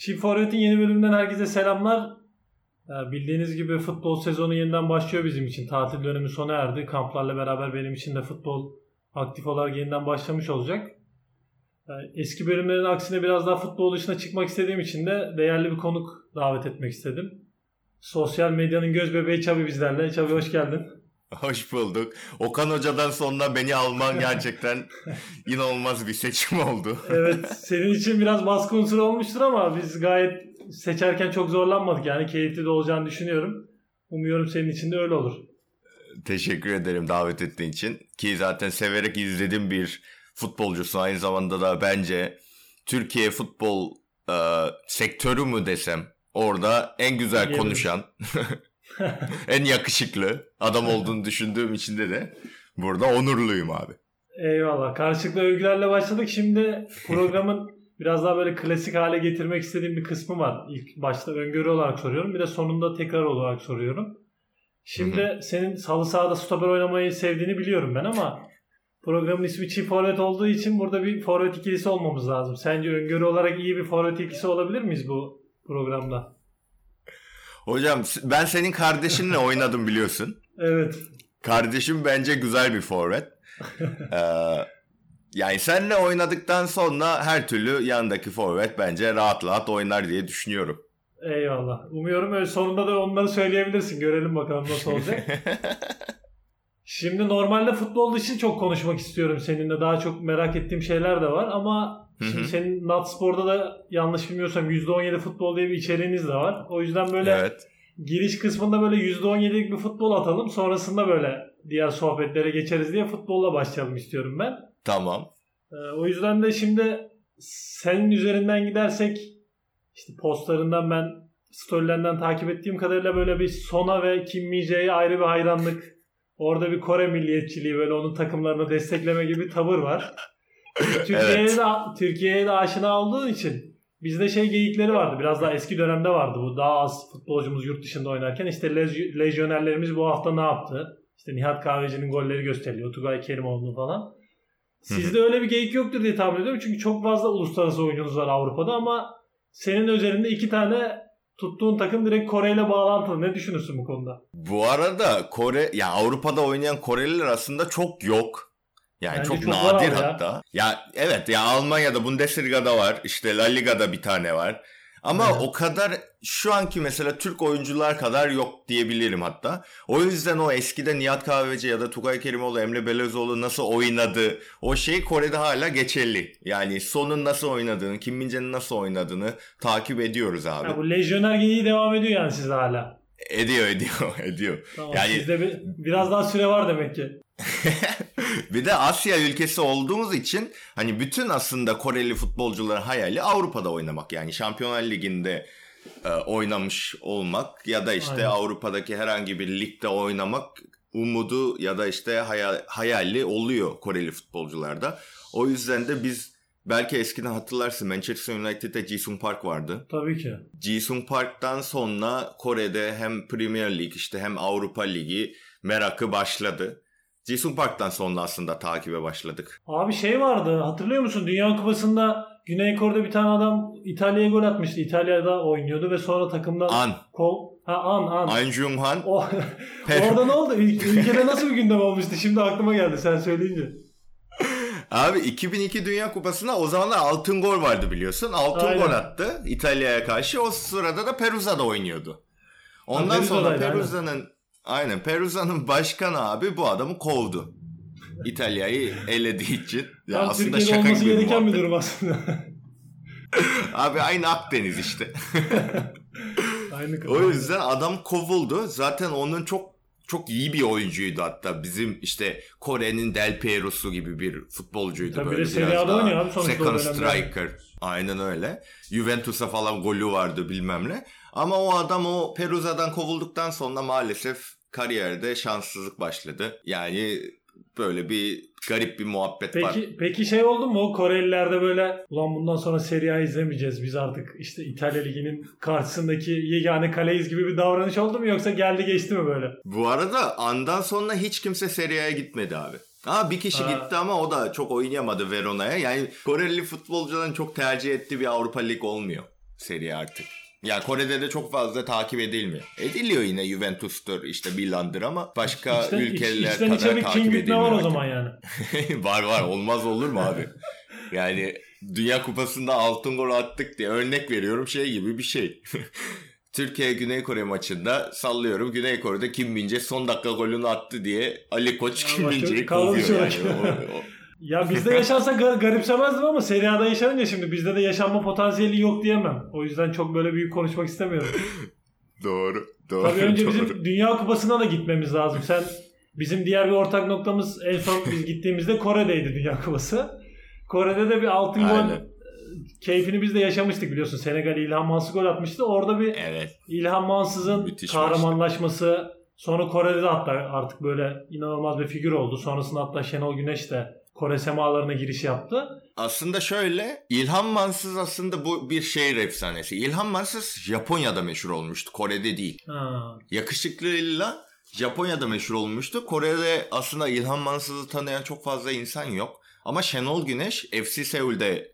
Çift Forvet'in yeni bölümünden herkese selamlar. Bildiğiniz gibi futbol sezonu yeniden başlıyor bizim için. Tatil dönemi sona erdi. Kamplarla beraber benim için de futbol aktif olarak yeniden başlamış olacak. Eski bölümlerin aksine biraz daha futbol dışına çıkmak istediğim için de değerli bir konuk davet etmek istedim. Sosyal medyanın göz bebeği Çabi bizlerle. Çabi hoş geldin. Hoş bulduk. Okan Hoca'dan sonra beni alman gerçekten inanılmaz bir seçim oldu. evet senin için biraz baskı unsuru olmuştur ama biz gayet seçerken çok zorlanmadık. Yani keyifli de olacağını düşünüyorum. Umuyorum senin için de öyle olur. Teşekkür ederim davet ettiğin için. Ki zaten severek izledim bir futbolcusu. Aynı zamanda da bence Türkiye futbol e, sektörü mü desem orada en güzel konuşan en yakışıklı adam olduğunu düşündüğüm için de burada onurluyum abi. Eyvallah. Karşılıklı övgülerle başladık. Şimdi programın biraz daha böyle klasik hale getirmek istediğim bir kısmı var. İlk başta öngörü olarak soruyorum. Bir de sonunda tekrar olarak soruyorum. Şimdi senin salı sahada stoper oynamayı sevdiğini biliyorum ben ama programın ismi çift forvet olduğu için burada bir forvet ikilisi olmamız lazım. Sence öngörü olarak iyi bir forvet ikilisi olabilir miyiz bu programda? Hocam ben senin kardeşinle oynadım biliyorsun. Evet. Kardeşim bence güzel bir forvet. ee, yani seninle oynadıktan sonra her türlü yandaki forvet bence rahat rahat oynar diye düşünüyorum. Eyvallah. Umuyorum öyle sonunda da onları söyleyebilirsin. Görelim bakalım nasıl olacak. Şimdi normalde futbol için çok konuşmak istiyorum seninle. Daha çok merak ettiğim şeyler de var ama şimdi senin Natspor'da da yanlış bilmiyorsam %17 futbol diye bir içeriğiniz de var. O yüzden böyle evet. giriş kısmında böyle %17'lik bir futbol atalım. Sonrasında böyle diğer sohbetlere geçeriz diye futbolla başlayalım istiyorum ben. Tamam. Ee, o yüzden de şimdi senin üzerinden gidersek işte postlarından ben storylerinden takip ettiğim kadarıyla böyle bir Sona ve Kim Mije'ye ayrı bir hayranlık Orada bir Kore milliyetçiliği böyle onun takımlarını destekleme gibi tavır var. Türkiye'ye evet. de Türkiye'ye de aşina olduğun için bizde şey geyikleri vardı. Biraz daha eski dönemde vardı bu. Daha az futbolcumuz yurt dışında oynarken işte lej- lejyonerlerimiz bu hafta ne yaptı? İşte Nihat Kahveci'nin golleri gösteriliyor. Tugay Kerimoğlu'nun falan. Sizde öyle bir geyik yoktur diye tahmin ediyorum. Çünkü çok fazla uluslararası oyuncunuz var Avrupa'da ama senin üzerinde iki tane tuttuğun takım direkt Kore ile bağlantılı. Ne düşünürsün bu konuda? Bu arada Kore ya Avrupa'da oynayan Koreliler aslında çok yok. Yani Bence çok, çok nadir hatta. Ya. ya evet ya Almanya'da Bundesliga'da var. İşte La Liga'da bir tane var. Ama evet. o kadar şu anki mesela Türk oyuncular kadar yok diyebilirim hatta. O yüzden o eskide Nihat Kahveci ya da Tugay Kerimoğlu, Emre Belözoğlu nasıl oynadı o şey Kore'de hala geçerli. Yani Son'un nasıl oynadığını, Kim Mince'nin nasıl oynadığını takip ediyoruz abi. Ya bu lejyoner geyiği devam ediyor yani sizde hala. Ediyor ediyor ediyor. Tamam, yani sizde bir, biraz daha süre var demek ki. bir de Asya ülkesi olduğumuz için hani bütün aslında Koreli futbolcuların hayali Avrupa'da oynamak. Yani Şampiyonlar Ligi'nde e, oynamış olmak ya da işte Aynen. Avrupa'daki herhangi bir ligde oynamak umudu ya da işte hayal, hayali oluyor Koreli futbolcularda. O yüzden de biz belki eskiden hatırlarsın Manchester United'de Jisung Park vardı. Tabii ki. Jisung Park'tan sonra Kore'de hem Premier Lig işte hem Avrupa Ligi merakı başladı. Jisung Park'tan sonra aslında takibe başladık. Abi şey vardı hatırlıyor musun? Dünya Kupası'nda Güney Kore'de bir tane adam İtalya'ya gol atmıştı. İtalya'da oynuyordu ve sonra takımdan... An. Ko ha An An. An Jung Han. O, orada ne oldu? Ülkede nasıl bir gündem olmuştu? Şimdi aklıma geldi sen söyleyince. Abi 2002 Dünya Kupası'nda o zamanlar altın gol vardı biliyorsun. Altın aynen. gol attı İtalya'ya karşı. O sırada da Peruza'da oynuyordu. Ondan ha, sonra Peruza'nın Aynen Peruza'nın başkanı abi bu adamı kovdu. İtalya'yı elediği için. Ya Tam aslında Türkiye'de şaka olması gibi gereken bir durum aslında. abi aynı Akdeniz işte. aynı o yüzden adam kovuldu. Zaten onun çok çok iyi bir oyuncuydu hatta. Bizim işte Kore'nin Del Piero'su gibi bir futbolcuydu. Tabii böyle Serie A'da oynuyor abi sonuçta Second striker. Aynen öyle. Juventus'a falan golü vardı bilmem ne. Ama o adam o Peruza'dan kovulduktan sonra maalesef kariyerde şanssızlık başladı. Yani böyle bir garip bir muhabbet peki, var. Peki şey oldu mu? Korelilerde böyle ulan bundan sonra Serie A izlemeyeceğiz. Biz artık işte İtalya Ligi'nin karşısındaki yegane kaleyiz gibi bir davranış oldu mu yoksa geldi geçti mi böyle? Bu arada andan sonra hiç kimse Serie A'ya gitmedi abi. Ha bir kişi ha. gitti ama o da çok oynayamadı Verona'ya. Yani Koreli futbolcuların çok tercih ettiği bir Avrupa Lig olmuyor. seri artık. Ya Kore'de de çok fazla takip edilmiyor. Ediliyor yine Juventus'tur işte Milan'dır ama başka içten, ülkeler iç, kadar içe takip edilmiyor. edilmiyor. var o zaman yani. var var olmaz olur mu abi? yani Dünya Kupası'nda altın gol attık diye örnek veriyorum şey gibi bir şey. Türkiye Güney Kore maçında sallıyorum Güney Kore'de Kim Mince son dakika golünü attı diye Ali Koç Kim Mince'yi kovuyor yani. O, o, ya bizde yaşansa gar- garipsemezdim ama Serie yaşanınca şimdi bizde de yaşanma potansiyeli yok diyemem. O yüzden çok böyle büyük konuşmak istemiyorum. doğru. Doğru. Tabii önce doğru. bizim Dünya Kupası'na da gitmemiz lazım. Sen bizim diğer bir ortak noktamız en son biz gittiğimizde Kore'deydi Dünya Kupası. Kore'de de bir altın gol Aynen. keyfini biz de yaşamıştık biliyorsun. Senegal İlhan Mansız gol atmıştı. Orada bir Evet. İlhan Mansız'ın Müthiş kahramanlaşması sonra Kore'de de hatta artık böyle inanılmaz bir figür oldu. Sonrasında hatta Şenol Güneş de Kore semalarına giriş yaptı. Aslında şöyle İlhan Mansız aslında bu bir şehir efsanesi. İlhan Mansız Japonya'da meşhur olmuştu. Kore'de değil. Ha. Yakışıklılığıyla Japonya'da meşhur olmuştu. Kore'de aslında İlhan Mansız'ı tanıyan çok fazla insan yok. Ama Şenol Güneş FC Seul'de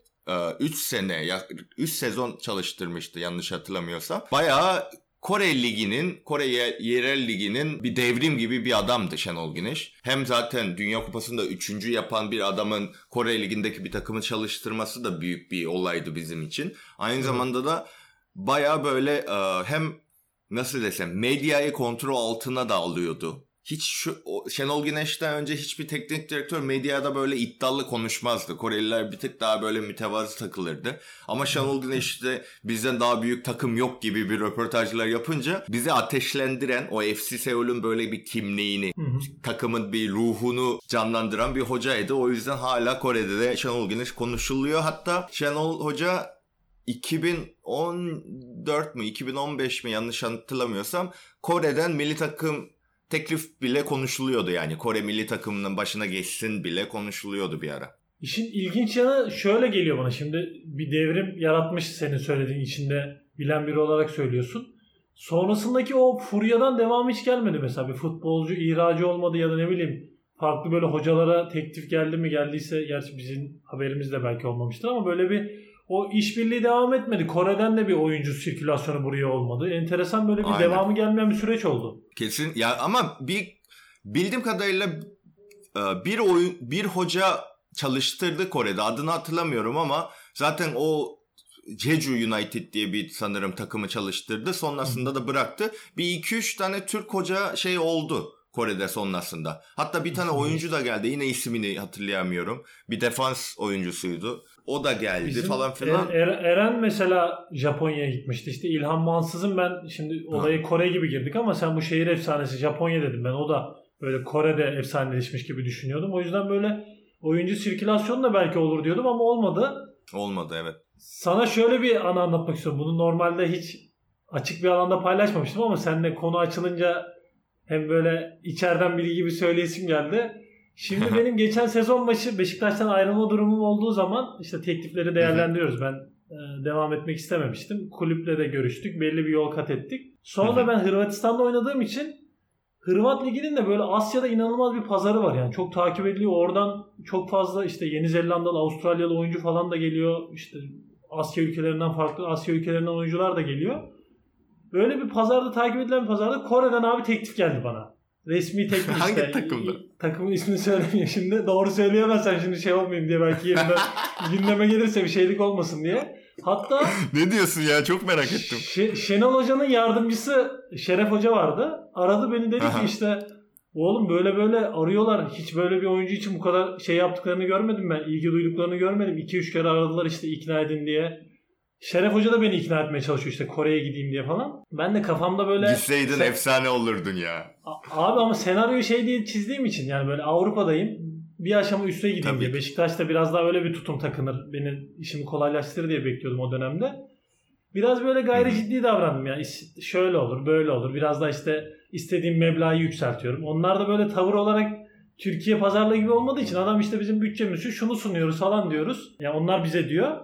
3 sene, 3 sezon çalıştırmıştı yanlış hatırlamıyorsam. Bayağı Kore Ligi'nin, Kore Yerel Ligi'nin bir devrim gibi bir adamdı Şenol Güneş. Hem zaten Dünya Kupası'nda üçüncü yapan bir adamın Kore Ligi'ndeki bir takımı çalıştırması da büyük bir olaydı bizim için. Aynı zamanda da bayağı böyle hem nasıl desem medyayı kontrol altına da alıyordu. Hiç şu Şenol Güneş'ten önce hiçbir teknik direktör medyada böyle iddialı konuşmazdı. Koreliler bir tık daha böyle mütevazı takılırdı. Ama Şenol Güneş de bizden daha büyük takım yok gibi bir röportajlar yapınca bizi ateşlendiren o FC Seul'ün böyle bir kimliğini, Hı hı. takımın bir ruhunu canlandıran bir hocaydı. O yüzden hala Kore'de de Şenol Güneş konuşuluyor. Hatta Şenol Hoca 2014 mü 2015 mi yanlış hatırlamıyorsam Kore'den milli takım teklif bile konuşuluyordu yani. Kore milli takımının başına geçsin bile konuşuluyordu bir ara. İşin ilginç yanı şöyle geliyor bana. Şimdi bir devrim yaratmış senin söylediğin içinde bilen biri olarak söylüyorsun. Sonrasındaki o furyadan devam hiç gelmedi mesela. Bir futbolcu ihracı olmadı ya da ne bileyim farklı böyle hocalara teklif geldi mi geldiyse gerçi bizim haberimiz de belki olmamıştır ama böyle bir o işbirliği devam etmedi. Kore'den de bir oyuncu sirkülasyonu buraya olmadı. Enteresan böyle bir Aynen. devamı gelmeyen bir süreç oldu. Kesin ya ama bir bildiğim kadarıyla e, bir oyun bir hoca çalıştırdı Kore'de. Adını hatırlamıyorum ama zaten o Jeju United diye bir sanırım takımı çalıştırdı. Sonrasında da bıraktı. Bir 2-3 tane Türk hoca şey oldu Kore'de sonrasında. Hatta bir tane oyuncu da geldi. Yine ismini hatırlayamıyorum. Bir defans oyuncusuydu. O da geldi Bizim falan filan. Er- Er- Eren mesela Japonya'ya gitmişti. İşte İlhan Mansız'ın ben şimdi olayı Kore gibi girdik ama sen bu şehir efsanesi Japonya dedim ben. O da böyle Kore'de efsaneleşmiş gibi düşünüyordum. O yüzden böyle oyuncu sirkülasyonu da belki olur diyordum ama olmadı. Olmadı evet. Sana şöyle bir anı anlatmak istiyorum. Bunu normalde hiç açık bir alanda paylaşmamıştım ama seninle konu açılınca hem böyle içeriden biri gibi söyleyesim geldi. Şimdi benim geçen sezon başı Beşiktaş'tan ayrılma durumum olduğu zaman işte teklifleri değerlendiriyoruz. Ben e, devam etmek istememiştim. Kulüple de görüştük. Belli bir yol kat ettik. Sonra ben Hırvatistan'da oynadığım için Hırvat Ligi'nin de böyle Asya'da inanılmaz bir pazarı var yani. Çok takip ediliyor. Oradan çok fazla işte Yeni Zelandalı, Avustralyalı oyuncu falan da geliyor. İşte Asya ülkelerinden farklı Asya ülkelerinden oyuncular da geliyor. Böyle bir pazarda takip edilen bir pazarda Kore'den abi teklif geldi bana. Resmi teklif Hangi takımda? Takımın ismini söylemiyor şimdi. Doğru söyleyemezsem şimdi şey olmayayım diye belki yeniden gündeme gelirse bir şeylik olmasın diye. Hatta ne diyorsun ya çok merak ettim. Ş- Şenol Hoca'nın yardımcısı Şeref Hoca vardı. Aradı beni dedi Aha. ki işte oğlum böyle böyle arıyorlar. Hiç böyle bir oyuncu için bu kadar şey yaptıklarını görmedim ben. İlgi duyduklarını görmedim. 2-3 kere aradılar işte ikna edin diye. Şeref Hoca da beni ikna etmeye çalışıyor işte Kore'ye gideyim diye falan. Ben de kafamda böyle... Gitseydin Sen- efsane olurdun ya. A- Abi ama senaryoyu şey diye çizdiğim için yani böyle Avrupa'dayım bir aşama üste gideyim Tabii. diye. Beşiktaş'ta biraz daha öyle bir tutum takınır. Benim işimi kolaylaştırır diye bekliyordum o dönemde. Biraz böyle gayri ciddi davrandım ya. İş- Şöyle olur, böyle olur. Biraz da işte istediğim meblağı yükseltiyorum. Onlar da böyle tavır olarak Türkiye pazarlığı gibi olmadığı için adam işte bizim bütçemiz şu şunu sunuyoruz falan diyoruz. Ya onlar bize diyor.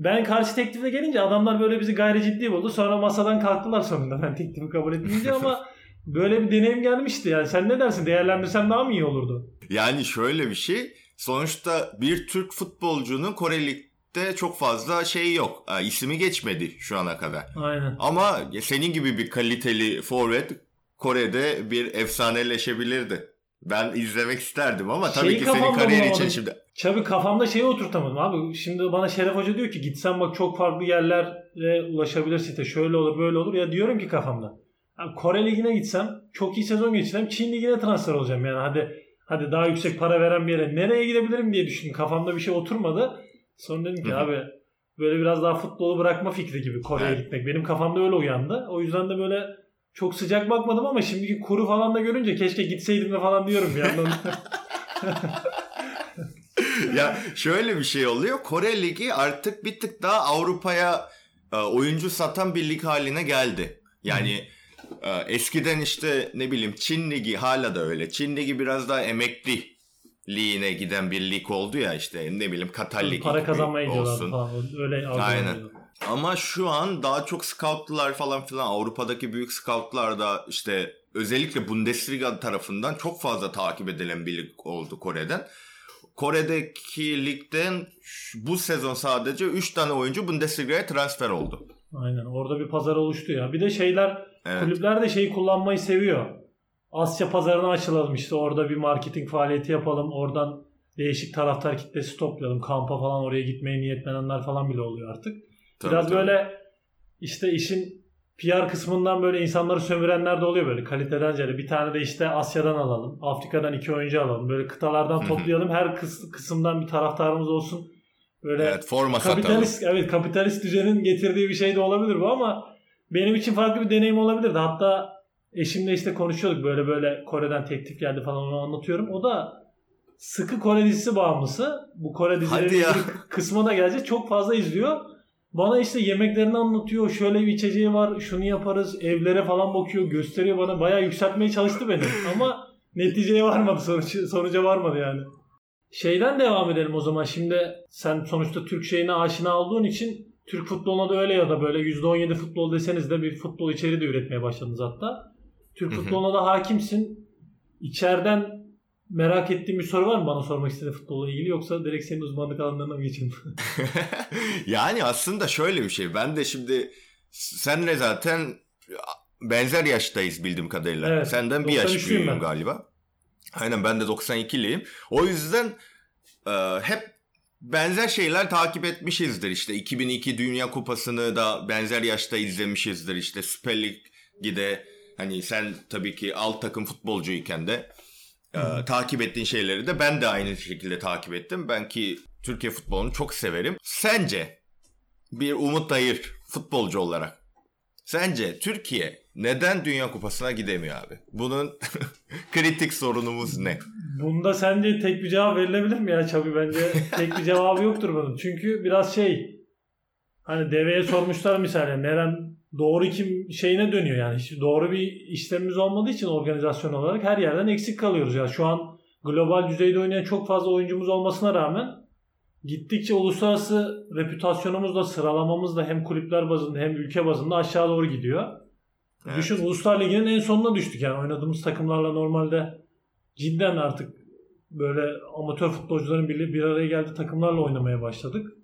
Ben karşı teklifle gelince adamlar böyle bizi gayri ciddi buldu. Sonra masadan kalktılar sonunda ben teklifi kabul etmeyince ama böyle bir deneyim gelmişti yani. Sen ne dersin? Değerlendirsem daha mı iyi olurdu? Yani şöyle bir şey. Sonuçta bir Türk futbolcunun Koreli de çok fazla şey yok. Ha, ismi geçmedi şu ana kadar. Aynen. Ama senin gibi bir kaliteli forvet Kore'de bir efsaneleşebilirdi. Ben izlemek isterdim ama tabii Şeyi ki senin kariyer için şimdi. Tabii kafamda şeyi oturtamadım abi. Şimdi bana Şeref Hoca diyor ki gitsen bak çok farklı yerlere ulaşabilirsin. İşte şöyle olur böyle olur. Ya diyorum ki kafamda. Abi Kore Ligi'ne gitsem çok iyi sezon geçirem Çin Ligi'ne transfer olacağım yani. Hadi hadi daha yüksek para veren bir yere nereye gidebilirim diye düşündüm. Kafamda bir şey oturmadı. Sonra dedim ki abi böyle biraz daha futbolu bırakma fikri gibi Kore'ye evet. gitmek. Benim kafamda öyle uyandı. O yüzden de böyle çok sıcak bakmadım ama şimdiki kuru falan da görünce keşke gitseydim de falan diyorum bir yandan. ya şöyle bir şey oluyor. Kore Ligi artık bir tık daha Avrupa'ya e, oyuncu satan bir lig haline geldi. Yani e, eskiden işte ne bileyim Çin Ligi hala da öyle. Çin Ligi biraz daha emekli liğine giden bir lig oldu ya işte ne bileyim Katar Ligi Para kazanmaya gidiyorlar falan. Öyle Aynen. Ama şu an daha çok scoutlar falan filan Avrupa'daki büyük scoutlar da işte özellikle Bundesliga tarafından çok fazla takip edilen bir lig oldu Kore'den. Kore'deki ligden bu sezon sadece 3 tane oyuncu Bundesliga'ya transfer oldu. Aynen orada bir pazar oluştu ya. Bir de şeyler evet. kulüpler de şeyi kullanmayı seviyor. Asya pazarına açılalım işte orada bir marketing faaliyeti yapalım. Oradan değişik taraftar kitlesi toplayalım. Kampa falan oraya gitmeye niyetlenenler falan bile oluyor artık. Tabii, Biraz tabii. böyle işte işin PR kısmından böyle insanları sömürenler de oluyor böyle kaliteden ziyade. Bir tane de işte Asya'dan alalım. Afrika'dan iki oyuncu alalım. Böyle kıtalardan toplayalım. Her kıs- kısımdan bir taraftarımız olsun. Böyle evet, forma kapitalist, satalım. Evet kapitalist düzenin getirdiği bir şey de olabilir bu ama benim için farklı bir deneyim olabilirdi. Hatta eşimle işte konuşuyorduk böyle böyle Kore'den teklif geldi falan onu anlatıyorum. O da sıkı Kore dizisi bağımlısı. Bu Kore dizileri kısmına da gelecek. Çok fazla izliyor. Bana işte yemeklerini anlatıyor. Şöyle bir içeceği var. Şunu yaparız. Evlere falan bakıyor. Gösteriyor bana. Bayağı yükseltmeye çalıştı beni. Ama neticeye varmadı. Sonuç, sonuca varmadı yani. Şeyden devam edelim o zaman. Şimdi sen sonuçta Türk şeyine aşina olduğun için Türk futboluna da öyle ya da böyle %17 futbol deseniz de bir futbol içeriği de üretmeye başladınız hatta. Türk futboluna da hakimsin. İçeriden merak ettiğim bir soru var mı bana sormak istediğin futbolla ilgili yoksa direkt senin uzmanlık alanlarına mı geçelim? yani aslında şöyle bir şey. Ben de şimdi senle zaten benzer yaştayız bildiğim kadarıyla. Evet, Senden bir yaş büyüğüm ben. galiba. Aynen ben de 92'liyim. O yüzden e, hep benzer şeyler takip etmişizdir. İşte 2002 Dünya Kupası'nı da benzer yaşta izlemişizdir. İşte Süper Lig'de hani sen tabii ki alt takım futbolcuyken de e, takip ettiğin şeyleri de ben de aynı şekilde takip ettim. Ben ki Türkiye futbolunu çok severim. Sence bir Umut Dayır futbolcu olarak sence Türkiye neden Dünya Kupası'na gidemiyor abi? Bunun kritik sorunumuz ne? Bunda sence tek bir cevap verilebilir mi ya Çabi? Bence tek bir cevabı yoktur bunun. Çünkü biraz şey hani deveye sormuşlar misal neren doğru kim şeyine dönüyor yani. Hiç doğru bir işlemimiz olmadığı için organizasyon olarak her yerden eksik kalıyoruz. Yani şu an global düzeyde oynayan çok fazla oyuncumuz olmasına rağmen gittikçe uluslararası reputasyonumuz da sıralamamız da hem kulüpler bazında hem ülke bazında aşağı doğru gidiyor. Evet. Düşün Uluslar Ligi'nin en sonuna düştük yani oynadığımız takımlarla normalde cidden artık böyle amatör futbolcuların bir, bir araya geldiği takımlarla oynamaya başladık.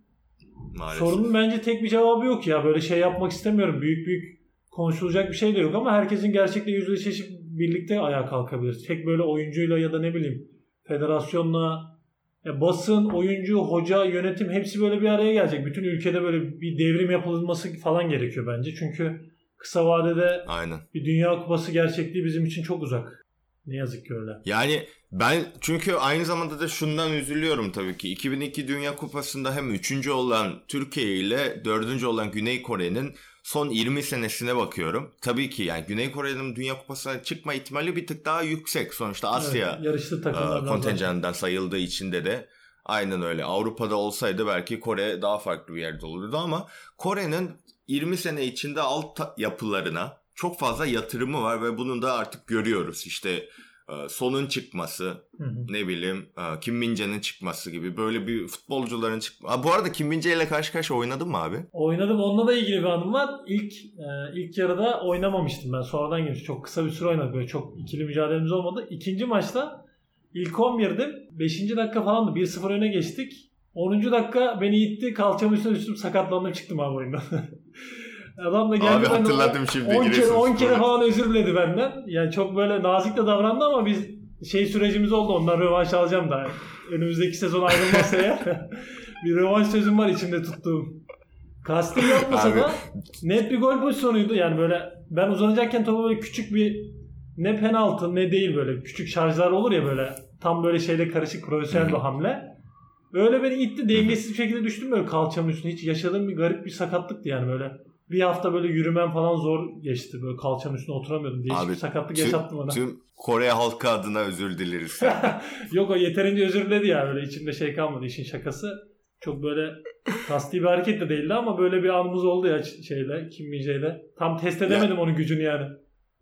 Maalesef. Sorunun bence tek bir cevabı yok ya. Böyle şey yapmak istemiyorum. Büyük büyük konuşulacak bir şey de yok ama herkesin gerçekle yüzleşip birlikte ayağa kalkabilir. Tek böyle oyuncuyla ya da ne bileyim federasyonla ya basın, oyuncu, hoca, yönetim hepsi böyle bir araya gelecek. Bütün ülkede böyle bir devrim yapılması falan gerekiyor bence. Çünkü kısa vadede Aynen. bir dünya kupası gerçekliği bizim için çok uzak. Ne yazık ki öyle. Yani ben çünkü aynı zamanda da şundan üzülüyorum tabii ki. 2002 Dünya Kupası'nda hem 3. olan Türkiye ile 4. olan Güney Kore'nin son 20 senesine bakıyorum. Tabii ki yani Güney Kore'nin Dünya Kupası'na çıkma ihtimali bir tık daha yüksek. Sonuçta Asya evet, e, kontenjanından sayıldığı içinde de aynen öyle. Avrupa'da olsaydı belki Kore daha farklı bir yerde olurdu ama Kore'nin 20 sene içinde alt yapılarına çok fazla yatırımı var ve bunu da artık görüyoruz. İşte e, Son'un çıkması, hı hı. ne bileyim e, Kim Mince'nin çıkması gibi böyle bir futbolcuların çıkması. Bu arada Kim Mince ile karşı karşı oynadın mı abi? Oynadım. Onunla da ilgili bir anım var. İlk e, ilk yarıda oynamamıştım ben. Sonradan girmiş. Çok kısa bir süre oynadık. Böyle çok ikili mücadelemiz olmadı. İkinci maçta ilk 11'dim. 5. dakika falandı. 1-0 öne geçtik. 10. dakika beni itti. Kalçamın üstüne düştüm. Sakatlandım çıktım abi oyundan. Adam da geldi. Abi hatırladım şimdi. 10 kere, 10 kere falan özür diledi benden. Yani çok böyle nazik de davrandı ama biz şey sürecimiz oldu. Ondan rövanş alacağım da. Önümüzdeki sezon ayrılmazsa eğer bir rövanş sözüm var içimde tuttuğum. Kasti yapmasa Abi. da net bir gol pozisyonuydu. Yani böyle ben uzanacakken topu böyle küçük bir ne penaltı ne değil böyle küçük şarjlar olur ya böyle tam böyle şeyle karışık profesyonel bir hamle. Öyle beni itti dengesiz bir şekilde düştüm böyle kalçamın üstüne. Hiç yaşadığım bir garip bir sakatlıktı yani böyle. Bir hafta böyle yürümem falan zor geçti. Böyle kalçamın üstüne oturamıyordum. Değişik Abi, bir sakatlık tüm, yaşattı bana. Tüm Kore halkı adına özür dileriz. Yok o yeterince özür diledi ya. Böyle içimde şey kalmadı işin şakası. Çok böyle kasti bir hareket de değildi ama böyle bir anımız oldu ya şeyle Kim Min Tam test edemedim ya. onun gücünü yani.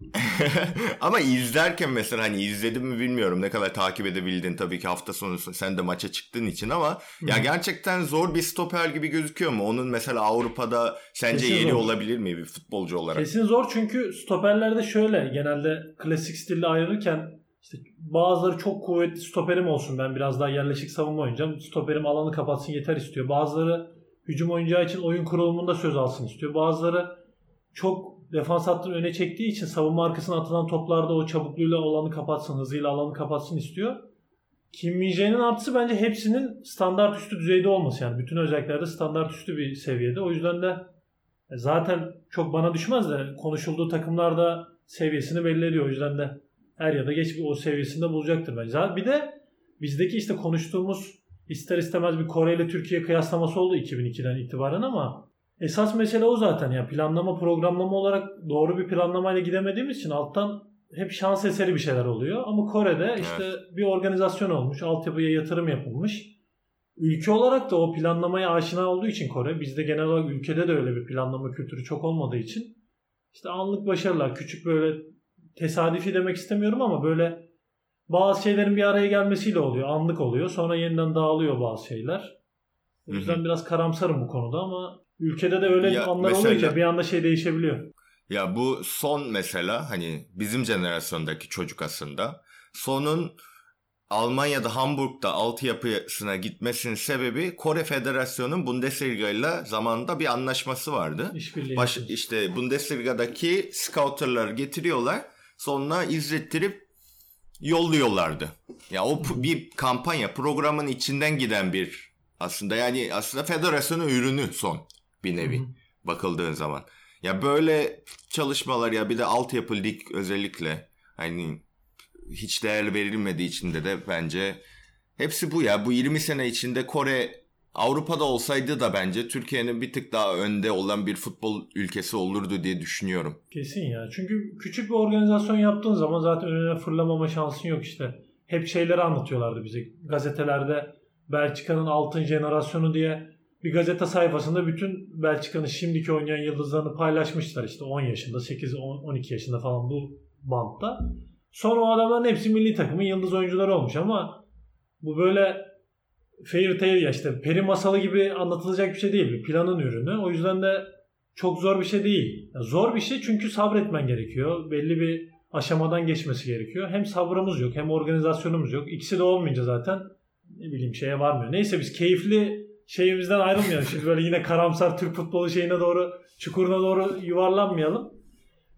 Ama izlerken mesela hani izledim mi bilmiyorum ne kadar takip edebildin tabii ki hafta sonu sen de maça çıktığın için ama Hı. ya gerçekten zor bir stoper gibi gözüküyor mu? Onun mesela Avrupa'da sence Kesin yeri zor. olabilir mi bir futbolcu olarak? Kesin zor çünkü stoperlerde şöyle genelde klasik stille ayrılırken işte bazıları çok kuvvetli stoperim olsun ben biraz daha yerleşik savunma oynayacağım. Stoperim alanı kapatsın yeter istiyor. Bazıları hücum oyuncağı için oyun kurulumunda söz alsın istiyor. Bazıları çok defans hattını öne çektiği için savunma arkasına atılan toplarda o çabukluğuyla alanı kapatsın, hızıyla alanı kapatsın istiyor. Kim min artısı bence hepsinin standart üstü düzeyde olması yani bütün özelliklerde standart üstü bir seviyede. O yüzden de e, zaten çok bana düşmez de konuşulduğu takımlarda seviyesini belli ediyor. O yüzden de er ya da geç bir o seviyesinde bulacaktır bence. Bir de bizdeki işte konuştuğumuz ister istemez bir Kore ile Türkiye kıyaslaması oldu 2002'den itibaren ama Esas mesele o zaten ya planlama programlama olarak doğru bir planlamayla gidemediğimiz için alttan hep şans eseri bir şeyler oluyor. Ama Kore'de işte evet. bir organizasyon olmuş, altyapıya yatırım yapılmış. Ülke olarak da o planlamaya aşina olduğu için Kore, bizde genel olarak ülkede de öyle bir planlama kültürü çok olmadığı için işte anlık başarılar, küçük böyle tesadüfi demek istemiyorum ama böyle bazı şeylerin bir araya gelmesiyle oluyor, anlık oluyor. Sonra yeniden dağılıyor bazı şeyler. O yüzden Hı-hı. biraz karamsarım bu konuda ama Ülkede de öyle ya anlar mesela, ki bir anda şey değişebiliyor. Ya bu son mesela hani bizim jenerasyondaki çocuk aslında. Sonun Almanya'da Hamburg'da altyapısına gitmesinin sebebi Kore Federasyonu'nun Bundesliga ile zamanında bir anlaşması vardı. İşbirliği. Baş, işte Bundesliga'daki scouterları getiriyorlar. Sonra izlettirip yolluyorlardı. Ya o bir kampanya programın içinden giden bir aslında yani aslında federasyonun ürünü son bir nevi Hı-hı. bakıldığın zaman. Ya böyle çalışmalar ya bir de altyapı lig özellikle hani hiç değer verilmediği için de de bence hepsi bu ya. Bu 20 sene içinde Kore Avrupa'da olsaydı da bence Türkiye'nin bir tık daha önde olan bir futbol ülkesi olurdu diye düşünüyorum. Kesin ya. Çünkü küçük bir organizasyon yaptığın zaman zaten önüne fırlamama şansın yok işte. Hep şeyleri anlatıyorlardı bize. Gazetelerde Belçika'nın altın jenerasyonu diye bir gazete sayfasında bütün Belçika'nın şimdiki oynayan yıldızlarını paylaşmışlar işte 10 yaşında, 8 12 yaşında falan bu bantta. Sonra o adamların hepsi milli takımın yıldız oyuncuları olmuş ama bu böyle fairy tale ya işte peri masalı gibi anlatılacak bir şey değil. Bir planın ürünü. O yüzden de çok zor bir şey değil. Yani zor bir şey çünkü sabretmen gerekiyor. Belli bir aşamadan geçmesi gerekiyor. Hem sabrımız yok hem organizasyonumuz yok. İkisi de olmayınca zaten ne bileyim şeye varmıyor. Neyse biz keyifli şeyimizden ayrılmayalım. Şimdi böyle yine karamsar Türk futbolu şeyine doğru, çukuruna doğru yuvarlanmayalım.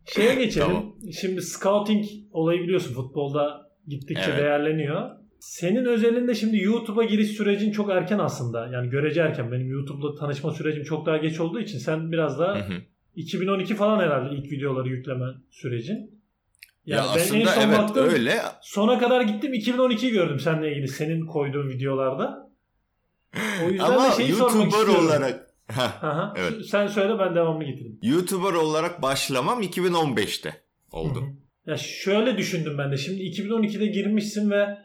Şeye geçelim. Tamam. Şimdi scouting olayı biliyorsun futbolda gittikçe evet. değerleniyor. Senin özelinde şimdi YouTube'a giriş sürecin çok erken aslında. Yani görece erken. Benim YouTube'da tanışma sürecim çok daha geç olduğu için sen biraz daha 2012 falan herhalde ilk videoları yükleme sürecin. Yani ya ben aslında en son evet baktım, öyle. Sona kadar gittim 2012'yi gördüm seninle ilgili senin koyduğun videolarda. O yüzden Ama de şeyi YouTuber olarak Aha, evet. Sen söyle ben devamını getireyim. YouTuber olarak başlamam 2015'te oldu. Hı-hı. Ya şöyle düşündüm ben de. Şimdi 2012'de girmişsin ve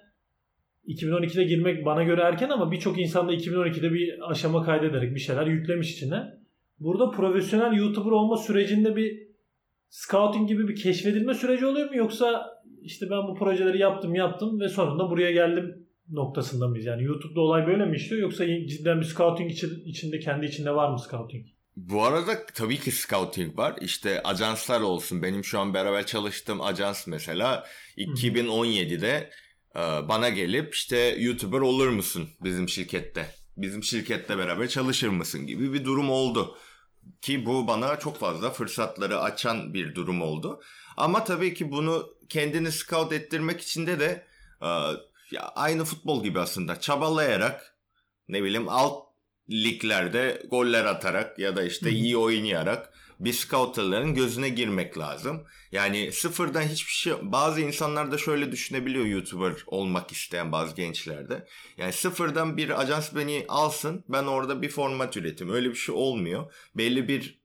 2012'de girmek bana göre erken ama birçok insan da 2012'de bir aşama kaydederek bir şeyler yüklemiş içine. Burada profesyonel YouTuber olma sürecinde bir scouting gibi bir keşfedilme süreci oluyor mu yoksa işte ben bu projeleri yaptım yaptım ve sonunda buraya geldim noktasında mıyız? Yani YouTube'da olay böyle mi işliyor yoksa cidden bir scouting için, içinde kendi içinde var mı scouting? Bu arada tabii ki scouting var. İşte ajanslar olsun. Benim şu an beraber çalıştığım ajans mesela 2017'de e, bana gelip işte YouTuber olur musun bizim şirkette bizim şirkette beraber çalışır mısın gibi bir durum oldu. Ki bu bana çok fazla fırsatları açan bir durum oldu. Ama tabii ki bunu kendini scout ettirmek için de de e, ya aynı futbol gibi aslında çabalayarak ne bileyim alt liglerde goller atarak ya da işte iyi oynayarak bir scouterların gözüne girmek lazım. Yani sıfırdan hiçbir şey bazı insanlar da şöyle düşünebiliyor YouTuber olmak isteyen bazı gençlerde. Yani sıfırdan bir ajans beni alsın ben orada bir format üretim. Öyle bir şey olmuyor. Belli bir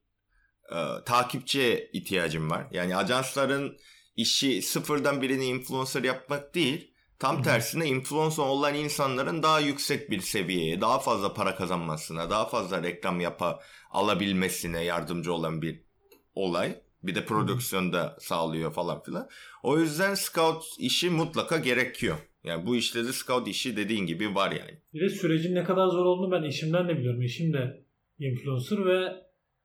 e, takipçiye ihtiyacım var. Yani ajansların işi sıfırdan birini influencer yapmak değil. Tam tersine influencer olan insanların daha yüksek bir seviyeye, daha fazla para kazanmasına, daha fazla reklam yapa alabilmesine yardımcı olan bir olay. Bir de prodüksiyonda sağlıyor falan filan. O yüzden scout işi mutlaka gerekiyor. Yani bu işte de scout işi dediğin gibi var yani. Bir de sürecin ne kadar zor olduğunu ben eşimden de biliyorum. Eşim de influencer ve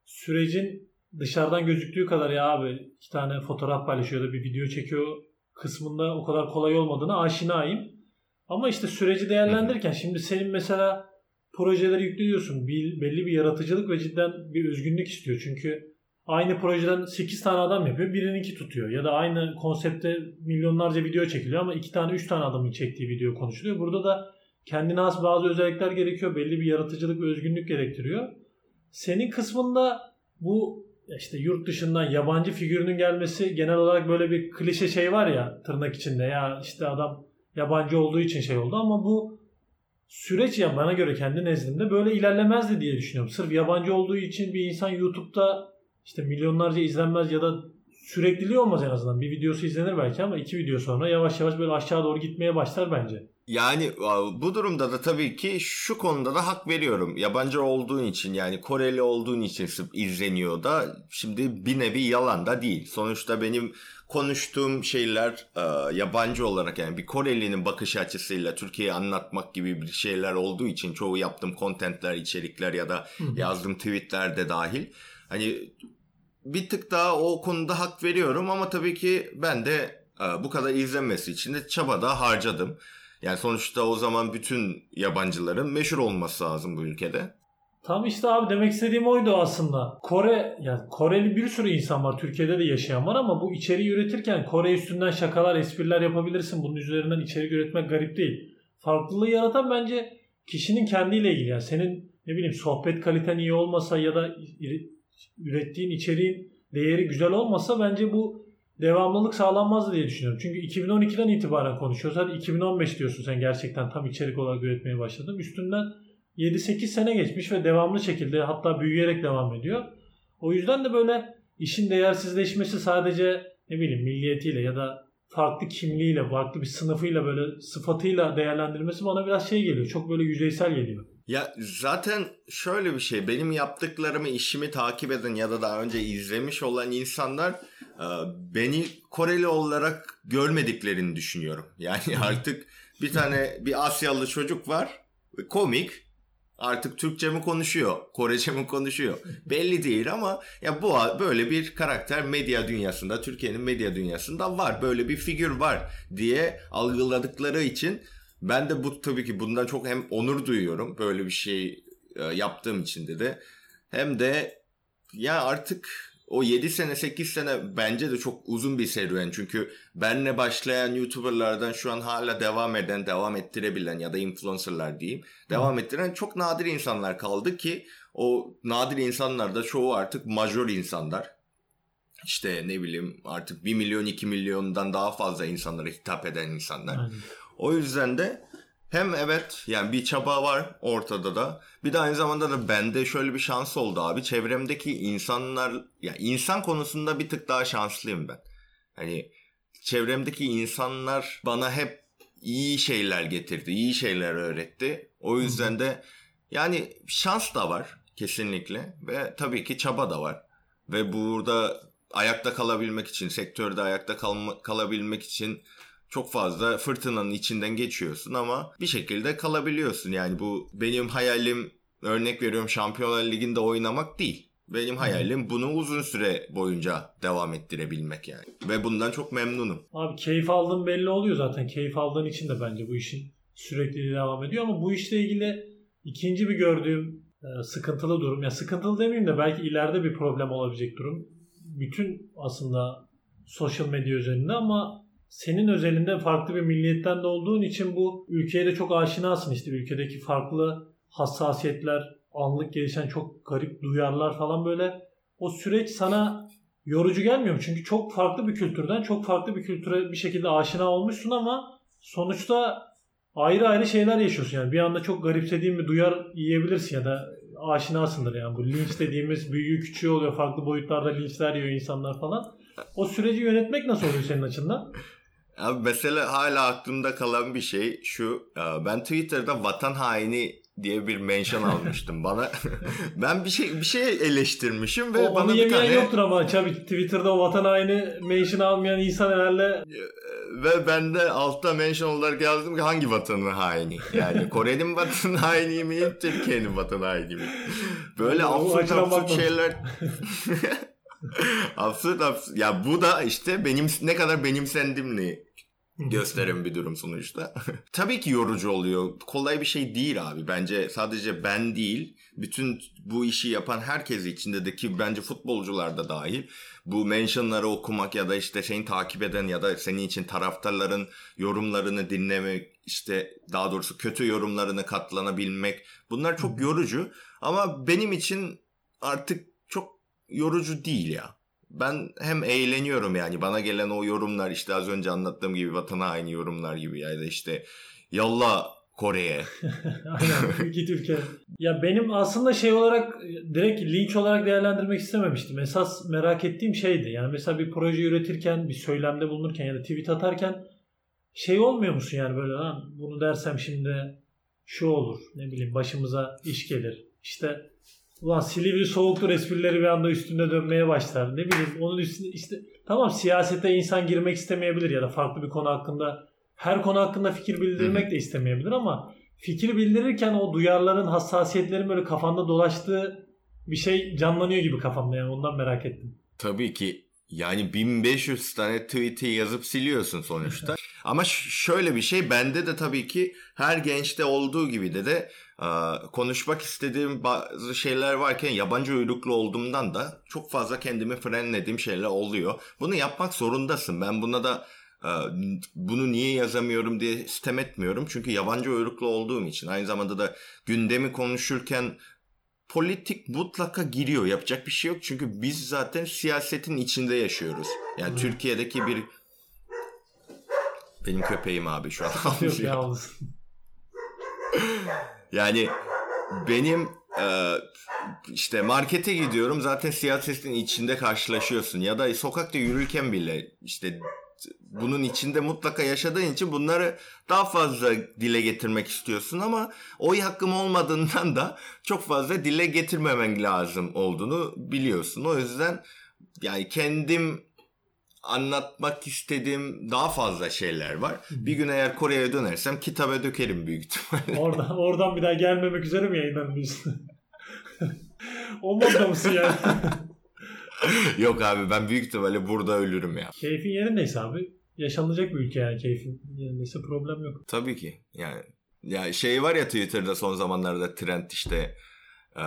sürecin dışarıdan gözüktüğü kadar ya abi iki tane fotoğraf paylaşıyor da bir video çekiyor kısmında o kadar kolay olmadığını aşinayım. Ama işte süreci değerlendirirken şimdi senin mesela projeleri yüklüyorsun. Bir, belli bir yaratıcılık ve cidden bir özgünlük istiyor. Çünkü aynı projeden 8 tane adam yapıyor. Birininki tutuyor. Ya da aynı konsepte milyonlarca video çekiliyor ama 2 tane 3 tane adamın çektiği video konuşuluyor. Burada da kendine has bazı özellikler gerekiyor. Belli bir yaratıcılık ve özgünlük gerektiriyor. Senin kısmında bu işte yurt dışından yabancı figürünün gelmesi genel olarak böyle bir klişe şey var ya tırnak içinde ya işte adam yabancı olduğu için şey oldu ama bu süreç ya bana göre kendi nezdimde böyle ilerlemezdi diye düşünüyorum. Sırf yabancı olduğu için bir insan YouTube'da işte milyonlarca izlenmez ya da sürekliliği olmaz en azından. Bir videosu izlenir belki ama iki video sonra yavaş yavaş böyle aşağı doğru gitmeye başlar bence. Yani bu durumda da tabii ki şu konuda da hak veriyorum. Yabancı olduğun için yani Koreli olduğun için izleniyor da şimdi bir nevi yalan da değil. Sonuçta benim konuştuğum şeyler yabancı olarak yani bir Koreli'nin bakış açısıyla Türkiye'yi anlatmak gibi bir şeyler olduğu için çoğu yaptığım kontentler, içerikler ya da yazdığım tweetler de dahil. Hani bir tık daha o konuda hak veriyorum ama tabii ki ben de bu kadar izlenmesi için de çaba da harcadım. Yani sonuçta o zaman bütün yabancıların meşhur olması lazım bu ülkede. Tam işte abi demek istediğim oydu aslında. Kore yani Koreli bir sürü insan var. Türkiye'de de yaşayan var ama bu içeriği üretirken Kore üstünden şakalar, espriler yapabilirsin. Bunun üzerinden içerik üretmek garip değil. Farklılığı yaratan bence kişinin kendiyle ilgili. Yani senin ne bileyim sohbet kaliten iyi olmasa ya da ürettiğin içeriğin değeri güzel olmasa bence bu devamlılık sağlanmaz diye düşünüyorum. Çünkü 2012'den itibaren konuşuyoruz. Hadi 2015 diyorsun sen gerçekten tam içerik olarak üretmeye başladın. Üstünden 7-8 sene geçmiş ve devamlı şekilde hatta büyüyerek devam ediyor. O yüzden de böyle işin değersizleşmesi sadece ne bileyim milliyetiyle ya da farklı kimliğiyle, farklı bir sınıfıyla böyle sıfatıyla değerlendirmesi bana biraz şey geliyor. Çok böyle yüzeysel geliyor. Ya zaten şöyle bir şey benim yaptıklarımı işimi takip eden ya da daha önce izlemiş olan insanlar e, beni Koreli olarak görmediklerini düşünüyorum. Yani artık bir tane bir Asyalı çocuk var komik artık Türkçe mi konuşuyor, Korece mi konuşuyor belli değil ama ya bu böyle bir karakter medya dünyasında, Türkiye'nin medya dünyasında var. Böyle bir figür var diye algıladıkları için ben de bu tabii ki bundan çok hem onur duyuyorum böyle bir şey e, yaptığım için de de hem de ya artık o 7 sene 8 sene bence de çok uzun bir serüven. Çünkü benle başlayan YouTuber'lardan şu an hala devam eden, devam ettirebilen ya da influencer'lar diyeyim. Devam ettiren çok nadir insanlar kaldı ki o nadir insanlar da çoğu artık major insanlar. İşte ne bileyim artık 1 milyon 2 milyondan daha fazla insanlara hitap eden insanlar. Aynen. O yüzden de hem evet yani bir çaba var ortada da. Bir de aynı zamanda da bende şöyle bir şans oldu abi. Çevremdeki insanlar ya yani insan konusunda bir tık daha şanslıyım ben. Hani çevremdeki insanlar bana hep iyi şeyler getirdi, iyi şeyler öğretti. O yüzden de yani şans da var kesinlikle ve tabii ki çaba da var. Ve burada ayakta kalabilmek için, sektörde ayakta kalma, kalabilmek için çok fazla fırtınanın içinden geçiyorsun ama bir şekilde kalabiliyorsun. Yani bu benim hayalim örnek veriyorum Şampiyonlar Ligi'nde oynamak değil. Benim hayalim bunu uzun süre boyunca devam ettirebilmek yani. Ve bundan çok memnunum. Abi keyif aldığın belli oluyor zaten. Keyif aldığın için de bence bu işin sürekli devam ediyor ama bu işle ilgili İkinci bir gördüğüm e, sıkıntılı durum. Ya sıkıntılı demeyeyim de belki ileride bir problem olabilecek durum. Bütün aslında sosyal medya üzerinde ama senin özelinde farklı bir milliyetten de olduğun için bu ülkeye de çok aşinasın işte ülkedeki farklı hassasiyetler, anlık gelişen çok garip duyarlar falan böyle o süreç sana yorucu gelmiyor mu? Çünkü çok farklı bir kültürden çok farklı bir kültüre bir şekilde aşina olmuşsun ama sonuçta ayrı ayrı şeyler yaşıyorsun. Yani bir anda çok garipsediğin bir duyar yiyebilirsin ya da aşinasındır yani. Bu linç dediğimiz büyüğü küçüğü oluyor. Farklı boyutlarda linçler yiyor insanlar falan. O süreci yönetmek nasıl oluyor senin açından? Abi mesela hala aklımda kalan bir şey şu. E, ben Twitter'da vatan haini diye bir mention almıştım bana. ben bir şey bir şey eleştirmişim ve o, bana bir tane yoktur ama tabii Twitter'da o vatan haini mention almayan insan herhalde ve ben de altta mention olarak yazdım ki hangi vatanın haini? Yani Kore'nin vatanı haini mi, Türkiye'nin vatanı haini mi? Böyle absürt absürt şeyler absürt absürt. Ya bu da işte benim ne kadar benimsendimli gösteren bir durum sonuçta. Tabii ki yorucu oluyor. Kolay bir şey değil abi. Bence sadece ben değil, bütün bu işi yapan herkes içinde de ki bence futbolcular da dahil bu mentionları okumak ya da işte seni takip eden ya da senin için taraftarların yorumlarını dinlemek işte daha doğrusu kötü yorumlarını katlanabilmek bunlar çok yorucu ama benim için artık çok yorucu değil ya ben hem eğleniyorum yani bana gelen o yorumlar işte az önce anlattığım gibi vatana aynı yorumlar gibi ya da işte yalla Kore'ye. Aynen git ülke. Ya benim aslında şey olarak direkt linç olarak değerlendirmek istememiştim. Esas merak ettiğim şeydi. Yani mesela bir proje üretirken, bir söylemde bulunurken ya da tweet atarken şey olmuyor musun yani böyle lan bunu dersem şimdi şu olur ne bileyim başımıza iş gelir. İşte Ulan Silivri soğuktur esprileri bir anda üstünde dönmeye başlar. Ne bileyim onun üstünde işte tamam siyasete insan girmek istemeyebilir ya da farklı bir konu hakkında her konu hakkında fikir bildirmek de istemeyebilir ama fikir bildirirken o duyarların hassasiyetlerin böyle kafanda dolaştığı bir şey canlanıyor gibi kafamda yani ondan merak ettim. Tabii ki yani 1500 tane tweet'i yazıp siliyorsun sonuçta. Ama şöyle bir şey bende de tabii ki her gençte olduğu gibi de de konuşmak istediğim bazı şeyler varken yabancı uyruklu olduğumdan da çok fazla kendimi frenlediğim şeyler oluyor. Bunu yapmak zorundasın. Ben buna da bunu niye yazamıyorum diye sistem etmiyorum. Çünkü yabancı uyruklu olduğum için. Aynı zamanda da gündemi konuşurken politik mutlaka giriyor. Yapacak bir şey yok. Çünkü biz zaten siyasetin içinde yaşıyoruz. Yani hmm. Türkiye'deki bir benim köpeğim abi şu an. Yok yani benim e, işte markete gidiyorum zaten siyasetin içinde karşılaşıyorsun ya da sokakta yürürken bile işte bunun içinde mutlaka yaşadığın için bunları daha fazla dile getirmek istiyorsun ama oy hakkım olmadığından da çok fazla dile getirmemen lazım olduğunu biliyorsun. O yüzden yani kendim anlatmak istediğim daha fazla şeyler var. Bir gün eğer Kore'ye dönersem kitaba dökerim büyük ihtimalle. Oradan, oradan bir daha gelmemek üzere mi yayınlanıyorsun? o modda mısın yani? Yok abi ben büyük ihtimalle burada ölürüm ya. Keyfin yerindeyse abi. Yaşanacak bir ülke yani keyfin yerindeyse problem yok. Tabii ki. Yani ya şey var ya Twitter'da son zamanlarda trend işte e,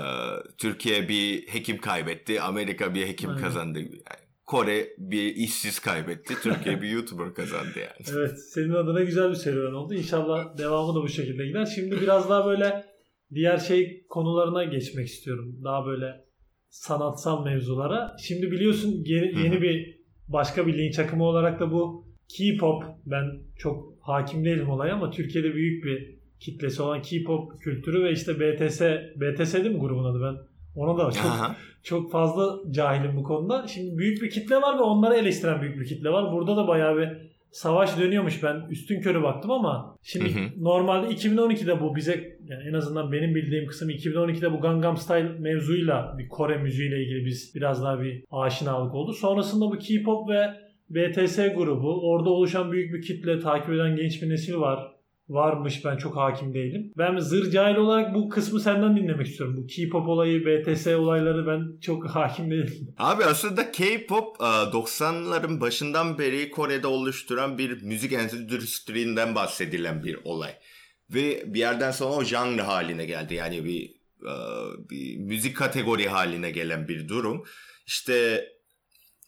Türkiye bir hekim kaybetti, Amerika bir hekim Aynen. kazandı. Yani Kore bir işsiz kaybetti. Türkiye bir YouTuber kazandı yani. Evet. Senin adına güzel bir serüven oldu. İnşallah devamı da bu şekilde gider. Şimdi biraz daha böyle diğer şey konularına geçmek istiyorum. Daha böyle sanatsal mevzulara. Şimdi biliyorsun yeni, yeni bir başka bir linç akımı olarak da bu K-pop. Ben çok hakim değilim olaya ama Türkiye'de büyük bir kitlesi olan K-pop kültürü ve işte BTS, BTS değil mi grubun adı ben? Ona da çok Aha. çok fazla cahilim bu konuda. Şimdi büyük bir kitle var ve onları eleştiren büyük bir kitle var. Burada da bayağı bir savaş dönüyormuş. Ben üstün körü baktım ama şimdi hı hı. normalde 2012'de bu bize yani en azından benim bildiğim kısım 2012'de bu Gangnam Style mevzuyla bir Kore müziğiyle ilgili biz biraz daha bir aşinalık oldu. Sonrasında bu K-pop ve BTS grubu orada oluşan büyük bir kitle takip eden genç bir nesil var varmış ben çok hakim değilim. Ben zır cahil olarak bu kısmı senden dinlemek istiyorum. Bu K-pop olayı, BTS olayları ben çok hakim değilim. Abi aslında K-pop 90'ların e, başından beri Kore'de oluşturan bir müzik endüstrisinden bahsedilen bir olay. ve bir yerden sonra o janr haline geldi. Yani bir, e, bir müzik kategori haline gelen bir durum. İşte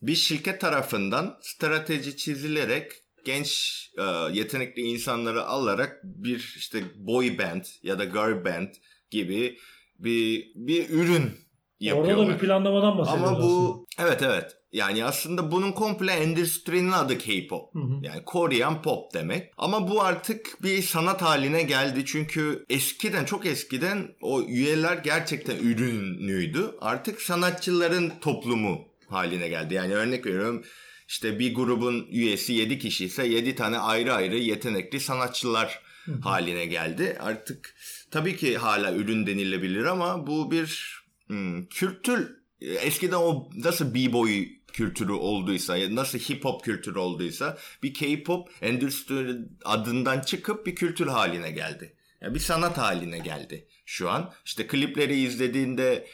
bir şirket tarafından strateji çizilerek genç e, yetenekli insanları alarak bir işte boy band ya da girl band gibi bir bir ürün yapıyorlar. Orada da bir planlamadan bahsediyoruz Ama bu aslında. evet evet. Yani aslında bunun komple endüstrinin adı K-pop. Hı hı. Yani Korean pop demek. Ama bu artık bir sanat haline geldi. Çünkü eskiden çok eskiden o üyeler gerçekten ürünlüydü. Artık sanatçıların toplumu haline geldi. Yani örnek veriyorum işte bir grubun üyesi 7 kişi ise 7 tane ayrı ayrı yetenekli sanatçılar hı hı. haline geldi. Artık tabii ki hala ürün denilebilir ama bu bir hmm, kültür eskiden o nasıl b-boy kültürü olduysa, nasıl hip hop kültürü olduysa bir K-pop endüstri adından çıkıp bir kültür haline geldi. Yani bir sanat haline geldi şu an. İşte klipleri izlediğinde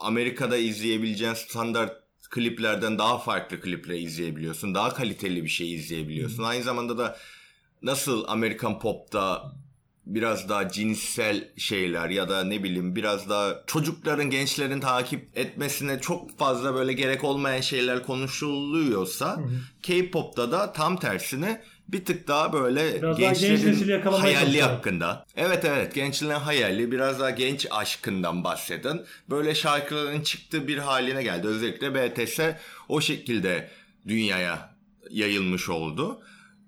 Amerika'da izleyebileceğin standart kliplerden daha farklı klipleri izleyebiliyorsun. Daha kaliteli bir şey izleyebiliyorsun. Aynı zamanda da nasıl Amerikan pop'ta biraz daha cinsel şeyler ya da ne bileyim biraz daha çocukların gençlerin takip etmesine çok fazla böyle gerek olmayan şeyler konuşuluyorsa K-pop'ta da tam tersine bir tık daha böyle biraz gençlerin daha genç hayali hakkında. Evet evet gençlerin hayali biraz daha genç aşkından bahseden böyle şarkıların çıktığı bir haline geldi. Özellikle BTS o şekilde dünyaya yayılmış oldu.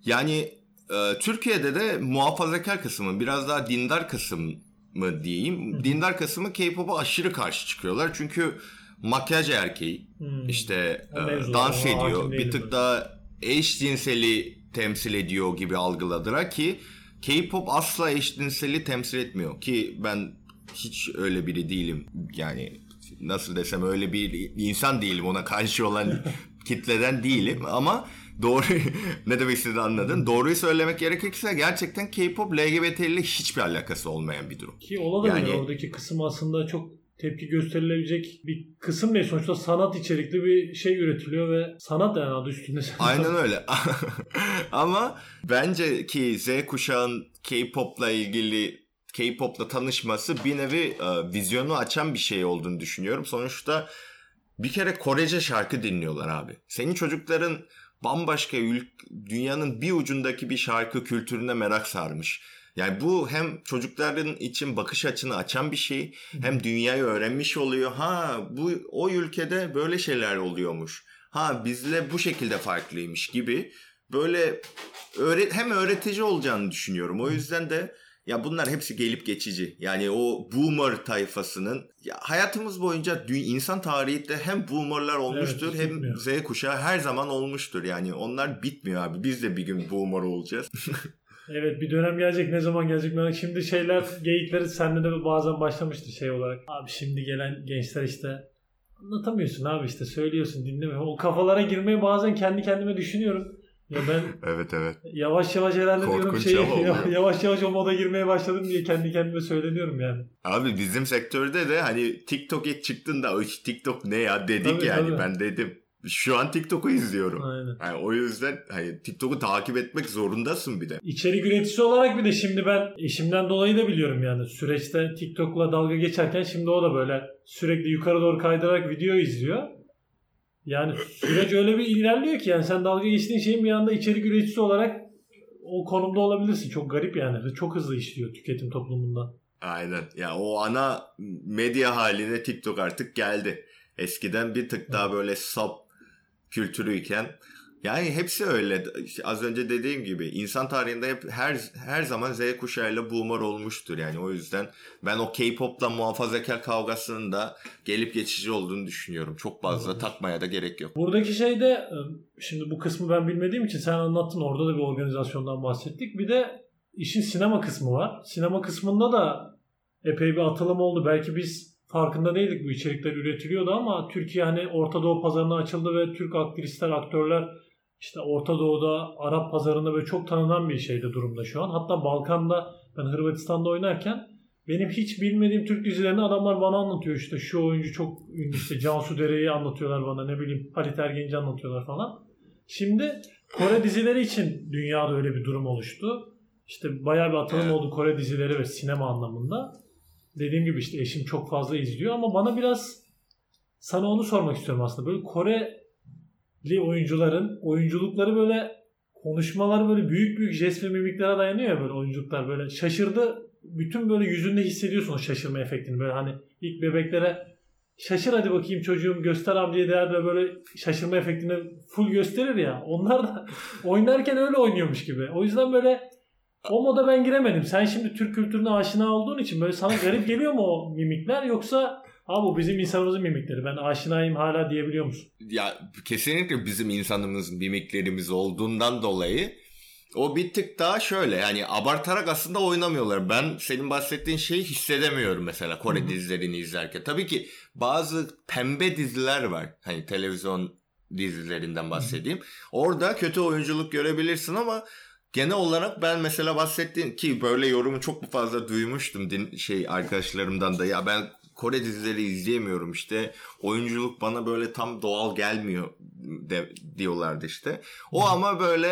Yani ee, Türkiye'de de muhafazakar kısmı biraz daha dindar kısım mı diyeyim. Dindar kısmı K-pop'a aşırı karşı çıkıyorlar. Çünkü makyaj erkeği hmm. işte e, dans ediyor. Bir tık daha eşcinseli temsil ediyor gibi algıladılar ki K-pop asla eşcinseli temsil etmiyor ki ben hiç öyle biri değilim. Yani nasıl desem öyle bir insan değilim ona karşı olan kitleden değilim ama doğru ne demek istediğini anladın. Doğruyu söylemek gerekirse gerçekten K-pop LGBT ile hiçbir alakası olmayan bir durum. Ki olabilir yani, oradaki kısım aslında çok tepki gösterilebilecek bir kısım değil. Sonuçta sanat içerikli bir şey üretiliyor ve sanat yani adı üstünde. Aynen öyle. Ama bence ki Z kuşağın K-pop'la ilgili K-pop'la tanışması bir nevi e, vizyonu açan bir şey olduğunu düşünüyorum. Sonuçta bir kere Korece şarkı dinliyorlar abi. Senin çocukların bambaşka ül- dünyanın bir ucundaki bir şarkı kültürüne merak sarmış. Yani bu hem çocukların için bakış açını açan bir şey hem dünyayı öğrenmiş oluyor. Ha bu o ülkede böyle şeyler oluyormuş. Ha bizle bu şekilde farklıymış gibi böyle öğret hem öğretici olacağını düşünüyorum. O yüzden de ya bunlar hepsi gelip geçici. Yani o boomer tayfasının ya hayatımız boyunca insan tarihinde hem boomerlar olmuştur evet, hem Z kuşağı her zaman olmuştur. Yani onlar bitmiyor abi. Biz de bir gün boomer olacağız. evet bir dönem gelecek. Ne zaman gelecek? Ben şimdi şeyler geyikleri sende de bazen başlamıştı şey olarak. Abi şimdi gelen gençler işte anlatamıyorsun abi işte söylüyorsun dinleme. O kafalara girmeyi bazen kendi kendime düşünüyorum. Ya ben evet evet. Yavaş yavaş herhalde Korkunç diyorum şey yavaş yavaş o moda girmeye başladım diye kendi kendime söyleniyorum yani. Abi bizim sektörde de hani TikTok ilk çıktığında o TikTok ne ya dedik tabii, yani tabii. ben dedim. Şu an TikTok'u izliyorum. Aynen. Yani o yüzden hani TikTok'u takip etmek zorundasın bir de. İçerik üreticisi olarak bir de şimdi ben eşimden dolayı da biliyorum yani. Süreçte TikTok'la dalga geçerken şimdi o da böyle sürekli yukarı doğru kaydırarak video izliyor. Yani süreç öyle bir ilerliyor ki yani sen dalga geçtiğin şeyin bir anda içerik üreticisi olarak o konumda olabilirsin. Çok garip yani. Çok hızlı işliyor tüketim toplumunda. Aynen. Ya o ana medya haline TikTok artık geldi. Eskiden bir tık daha böyle sap kültürüyken yani hepsi öyle. İşte az önce dediğim gibi insan tarihinde hep her her zaman Z kuşağıyla boomer olmuştur. Yani o yüzden ben o K-pop'la muhafazakar kavgasının da gelip geçici olduğunu düşünüyorum. Çok fazla evet. takmaya da gerek yok. Buradaki şey de şimdi bu kısmı ben bilmediğim için sen anlattın orada da bir organizasyondan bahsettik. Bir de işin sinema kısmı var. Sinema kısmında da epey bir atılım oldu. Belki biz farkında değildik bu içerikler üretiliyordu ama Türkiye hani Orta Doğu pazarına açıldı ve Türk aktrisler, aktörler işte Orta Doğu'da, Arap pazarında böyle çok tanınan bir şeyde durumda şu an. Hatta Balkan'da ben Hırvatistan'da oynarken benim hiç bilmediğim Türk dizilerini adamlar bana anlatıyor işte şu oyuncu çok ünlü işte Cansu Dere'yi anlatıyorlar bana ne bileyim Halit Ergenci anlatıyorlar falan. Şimdi Kore dizileri için dünyada öyle bir durum oluştu. İşte bayağı bir atılım evet. oldu Kore dizileri ve sinema anlamında. Dediğim gibi işte eşim çok fazla izliyor ama bana biraz sana onu sormak istiyorum aslında. Böyle Koreli oyuncuların oyunculukları böyle konuşmaları böyle büyük büyük jest ve mimiklere dayanıyor ya böyle oyunculuklar böyle şaşırdı. Bütün böyle yüzünde hissediyorsun o şaşırma efektini. Böyle hani ilk bebeklere şaşır hadi bakayım çocuğum göster amcaya değer ve böyle şaşırma efektini full gösterir ya. Onlar da oynarken öyle oynuyormuş gibi. O yüzden böyle o moda ben giremedim. Sen şimdi Türk kültürüne aşina olduğun için böyle sana garip geliyor mu o mimikler yoksa Abi bu bizim insanımızın mimikleri. Ben aşinayım hala diyebiliyor musun? Ya kesinlikle bizim insanımızın mimiklerimiz olduğundan dolayı o bir tık daha şöyle yani abartarak aslında oynamıyorlar. Ben senin bahsettiğin şeyi hissedemiyorum mesela Kore Hı-hı. dizilerini izlerken. Tabii ki bazı pembe diziler var. Hani televizyon dizilerinden bahsedeyim. Hı-hı. Orada kötü oyunculuk görebilirsin ama genel olarak ben mesela bahsettiğim ki böyle yorumu çok fazla duymuştum din, şey arkadaşlarımdan da ya ben Kore dizileri izleyemiyorum işte. Oyunculuk bana böyle tam doğal gelmiyor de, diyorlardı işte. O hmm. ama böyle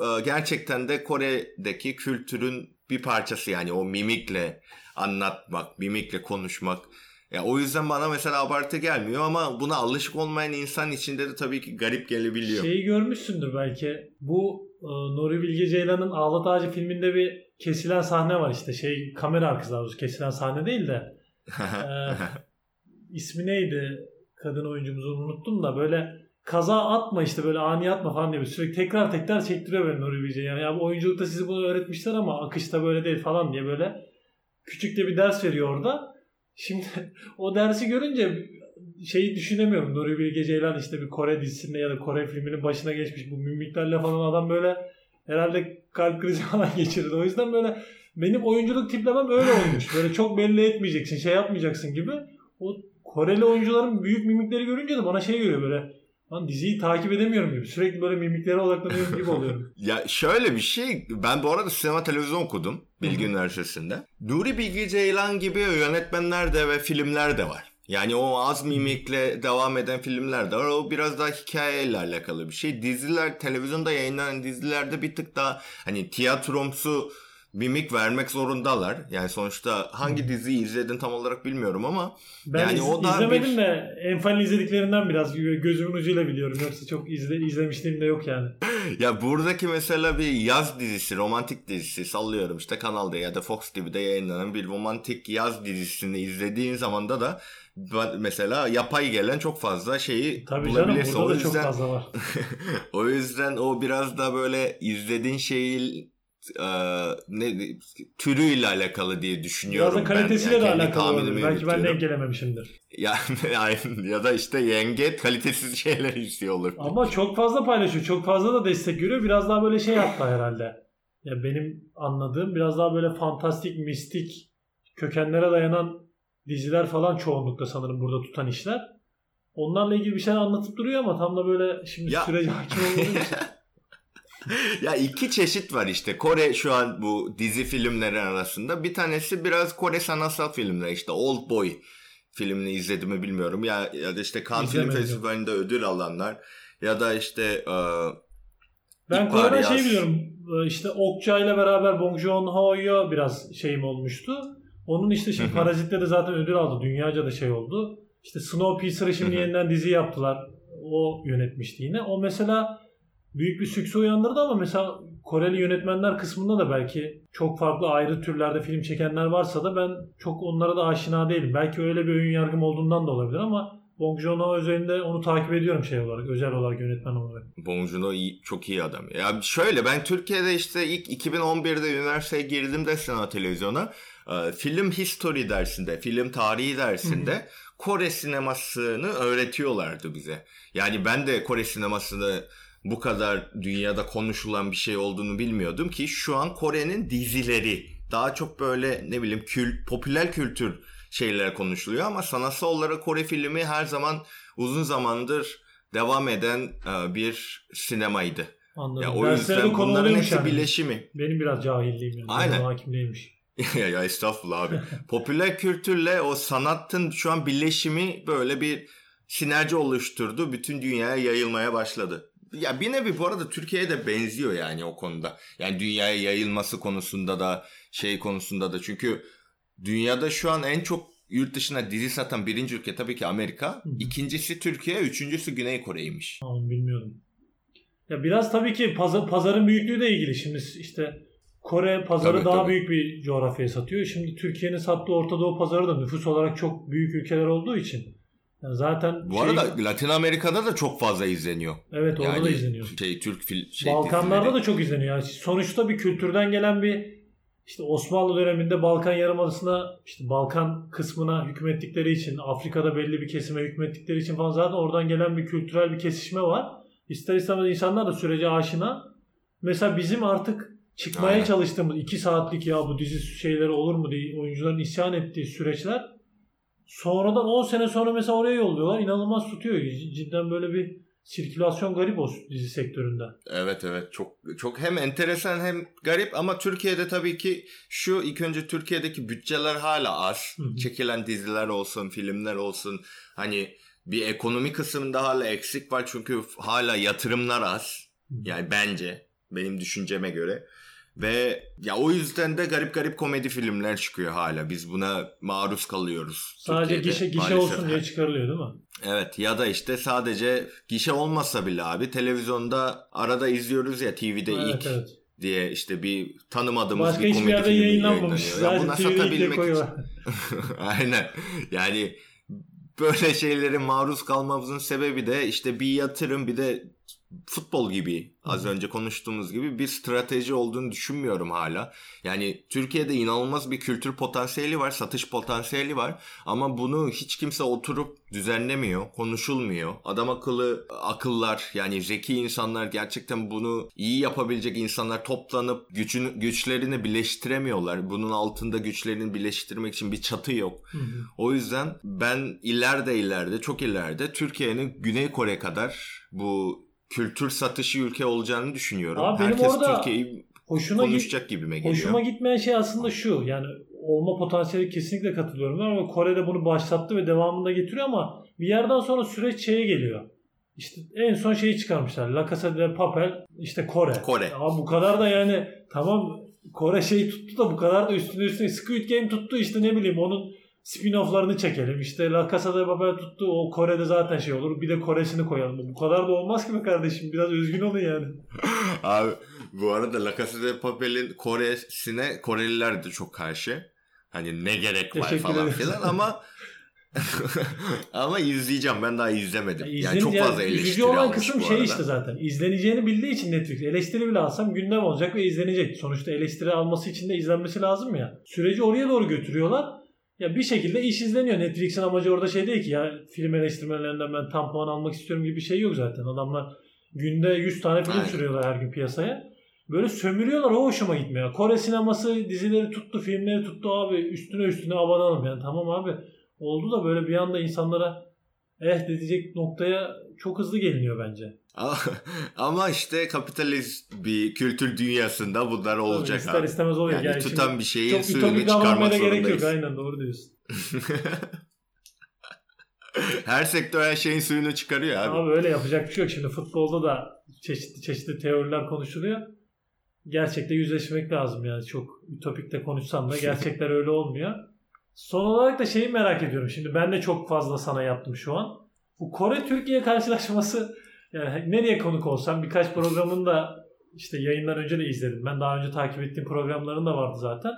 e, gerçekten de Kore'deki kültürün bir parçası yani o mimikle anlatmak, mimikle konuşmak. Ya o yüzden bana mesela abartı gelmiyor ama buna alışık olmayan insan içinde de tabii ki garip gelebiliyor. Şeyi görmüşsündür belki. Bu Nuri Bilge Ceylan'ın Ağlat Ağacı filminde bir kesilen sahne var işte. Şey kamera arkası daha kesilen sahne değil de ee, ismi neydi? Kadın oyuncumuzu unuttum da böyle kaza atma işte böyle ani atma falan diye sürekli tekrar tekrar çektiriyor beni Nuri Bilge. Yani ya bu oyunculukta sizi bunu öğretmişler ama akışta böyle değil falan diye böyle küçük de bir ders veriyor orada. Şimdi o dersi görünce şeyi düşünemiyorum. Nuri Bilge Ceylan işte bir Kore dizisinde ya da Kore filminin başına geçmiş bu mimiklerle falan adam böyle herhalde kalp krizi falan geçirdi. O yüzden böyle benim oyunculuk tiplemem öyle olmuş. Böyle çok belli etmeyeceksin, şey yapmayacaksın gibi. O Koreli oyuncuların büyük mimikleri görünce de bana şey görüyor böyle. Lan diziyi takip edemiyorum gibi. Sürekli böyle mimiklere odaklanıyorum gibi oluyorum. ya şöyle bir şey. Ben bu arada sinema televizyon okudum. Bilgi Üniversitesi'nde. Nuri Bilge Ceylan gibi yönetmenler de ve filmler de var. Yani o az mimikle devam eden filmler de var. O biraz daha hikayeyle alakalı bir şey. Diziler, televizyonda yayınlanan dizilerde bir tık daha hani tiyatromsu mimik vermek zorundalar. Yani sonuçta hangi diziyi izledin tam olarak bilmiyorum ama ben yani iz, o da izlemedim bir... de en fazla izlediklerinden biraz gözümün ucuyla biliyorum. Yoksa çok izle, izlemişliğim de yok yani. ya buradaki mesela bir yaz dizisi, romantik dizisi sallıyorum işte kanalda ya da Fox TV'de yayınlanan bir romantik yaz dizisini izlediğin zaman da da mesela yapay gelen çok fazla şeyi Tabii bulabilirsin. Canım, o yüzden, çok fazla var. o yüzden o biraz da böyle izlediğin şeyi e, ne türüyle alakalı diye düşünüyorum. Biraz da kalitesiyle yani de alakalı olabilir. Belki ben denk gelememişimdir. Ya, ya da işte yenge kalitesiz şeyler istiyor olur. Ama çok fazla paylaşıyor. Çok fazla da destek görüyor. Biraz daha böyle şey yaptı herhalde. Ya benim anladığım biraz daha böyle fantastik, mistik kökenlere dayanan diziler falan çoğunlukla sanırım burada tutan işler. Onlarla ilgili bir şey anlatıp duruyor ama tam da böyle şimdi ya. sürece hakim olmadığım için. ya iki çeşit var işte. Kore şu an bu dizi filmleri arasında. Bir tanesi biraz Kore sanatsal filmler işte Old Boy filmini izledim mi bilmiyorum. Ya, ya da işte Cannes Film Festivali'nde ödül alanlar ya da işte uh, ben Kore'den şey biliyorum. E, işte Okça ile beraber Bong Joon-ho'ya biraz şeyim olmuştu. Onun işte şimdi Parazit'te de zaten ödül aldı. Dünyaca da şey oldu. İşte Snowpiercer'ı şimdi yeniden dizi yaptılar. O yönetmişti yine. O mesela büyük bir sükse uyandırdı ama mesela Koreli yönetmenler kısmında da belki çok farklı ayrı türlerde film çekenler varsa da ben çok onlara da aşina değilim. Belki öyle bir oyun yargım olduğundan da olabilir ama Bong Joon-ho üzerinde onu takip ediyorum şey olarak, özel olarak yönetmen olarak. Bong Joon-ho iyi, çok iyi adam. Ya şöyle ben Türkiye'de işte ilk 2011'de üniversiteye girdim de sinema televizyona. E, film history dersinde, film tarihi dersinde Kore sinemasını öğretiyorlardı bize. Yani ben de Kore sinemasını bu kadar dünyada konuşulan bir şey olduğunu bilmiyordum ki şu an Kore'nin dizileri daha çok böyle ne bileyim kül, popüler kültür şeyler konuşuluyor ama sanatsal olarak Kore filmi her zaman uzun zamandır devam eden e, bir sinemaydı. Anladım. Ya o yüzden bunların hepsi yani. bileşimi. Benim biraz cahilliğim yani. Aynen. Hakimliğiymiş. Ya, ya estağfurullah abi. Popüler kültürle o sanatın şu an birleşimi böyle bir sinerji oluşturdu. Bütün dünyaya yayılmaya başladı. ya bir nevi bu arada Türkiye'ye de benziyor yani o konuda. Yani dünyaya yayılması konusunda da şey konusunda da çünkü dünyada şu an en çok yurt dışına dizi satan birinci ülke tabii ki Amerika. İkincisi Türkiye, üçüncüsü Güney Kore'ymiş. Tamam bilmiyordum. Ya biraz tabii ki pazar, pazarın büyüklüğü de ilgili. Şimdi işte Kore pazarı tabii, daha tabii. büyük bir coğrafyaya satıyor. Şimdi Türkiye'nin sattığı Orta Doğu pazarı da nüfus olarak çok büyük ülkeler olduğu için yani zaten Bu şey... arada Latin Amerika'da da çok fazla izleniyor. Evet orada yani da izleniyor. Şey Türk fil şey Balkanlarda dizileri. da çok izleniyor. Yani sonuçta bir kültürden gelen bir işte Osmanlı döneminde Balkan Yarımadası'na işte Balkan kısmına hükmettikleri için Afrika'da belli bir kesime hükmettikleri için falan zaten oradan gelen bir kültürel bir kesişme var. İster istemez insanlar da sürece aşina. Mesela bizim artık çıkmaya Aynen. çalıştığımız iki saatlik ya bu dizi şeyleri olur mu diye oyuncuların isyan ettiği süreçler sonradan 10 sene sonra mesela oraya yolluyorlar. İnanılmaz tutuyor. Cidden böyle bir sirkülasyon garip o dizi sektöründe. Evet evet çok çok hem enteresan hem garip ama Türkiye'de tabii ki şu ilk önce Türkiye'deki bütçeler hala az. Çekilen diziler olsun, filmler olsun hani bir ekonomi kısmında hala eksik var çünkü hala yatırımlar az. Yani bence benim düşünceme göre. Ve ya o yüzden de garip garip komedi filmler çıkıyor hala. Biz buna maruz kalıyoruz. Sadece gişe gişe olsun diye çıkarılıyor değil mi? Evet ya da işte sadece gişe olmasa bile abi televizyonda arada izliyoruz ya TV'de evet, ilk evet. diye işte bir tanımadığımız Başka bir komedi filmi yayınlanmamış. Sadece buna satabilmek için. Aynen. Yani böyle şeylere maruz kalmamızın sebebi de işte bir yatırım bir de futbol gibi az önce konuştuğumuz gibi bir strateji olduğunu düşünmüyorum hala. Yani Türkiye'de inanılmaz bir kültür potansiyeli var, satış potansiyeli var ama bunu hiç kimse oturup düzenlemiyor, konuşulmuyor. Adam akıllı akıllar yani zeki insanlar gerçekten bunu iyi yapabilecek insanlar toplanıp gücün güçlerini birleştiremiyorlar. Bunun altında güçlerini birleştirmek için bir çatı yok. O yüzden ben ileride ileride çok ileride Türkiye'nin Güney Kore kadar bu kültür satışı ülke olacağını düşünüyorum. Abi Herkes Türkiye'yi hoşuna konuşacak git, gibime geliyor. Hoşuma gitmeyen şey aslında şu. Yani olma potansiyeli kesinlikle katılıyorum ama Kore'de bunu başlattı ve devamında getiriyor ama bir yerden sonra süreç şeye geliyor. İşte en son şeyi çıkarmışlar. La Casa de Papel işte Kore. Kore. Ama bu kadar da yani tamam Kore şeyi tuttu da bu kadar da üstüne üstüne Squid Game tuttu işte ne bileyim onun spin-off'larını çekelim. İşte La Casa de Papel tuttu. O Kore'de zaten şey olur. Bir de Kore'sini koyalım. Bu kadar da olmaz ki be kardeşim. Biraz özgün olun yani. Abi bu arada La Casa de Papel'in Kore'sine Koreliler de çok karşı. Hani ne gerek var Teşekkür falan filan ama ama izleyeceğim. Ben daha izlemedim. Ya yani çok fazla yani, eleştiri olan kısım şey işte zaten. İzleneceğini bildiği için Netflix. Eleştiri bile alsam gündem olacak ve izlenecek. Sonuçta eleştiri alması için de izlenmesi lazım ya. Süreci oraya doğru götürüyorlar. Ya bir şekilde iş izleniyor. Netflix'in amacı orada şey değil ki ya film eleştirmenlerinden ben tam puan almak istiyorum gibi bir şey yok zaten. Adamlar günde 100 tane film Aynen. sürüyorlar her gün piyasaya. Böyle sömürüyorlar o hoşuma gitmiyor. Kore sineması dizileri tuttu, filmleri tuttu abi üstüne üstüne abanalım yani tamam abi. Oldu da böyle bir anda insanlara eh diyecek noktaya çok hızlı geliniyor bence. Ama işte kapitalist bir kültür dünyasında bunlar olacak Tabii, ister istemez oluyor. Yani, yani tutan bir şeyin suyunu çıkarmak zorundayız. gerek yok. Aynen doğru diyorsun. her sektör her şeyin suyunu çıkarıyor abi. Abi öyle yapacak bir şey yok. Şimdi futbolda da çeşitli çeşitli teoriler konuşuluyor. Gerçekte yüzleşmek lazım yani. Çok ütopikte konuşsam da gerçekler öyle olmuyor. Son olarak da şeyi merak ediyorum. Şimdi ben de çok fazla sana yaptım şu an. Bu Kore-Türkiye karşılaşması yani nereye konuk olsam birkaç programın da işte yayından önce de izledim. Ben daha önce takip ettiğim programların da vardı zaten.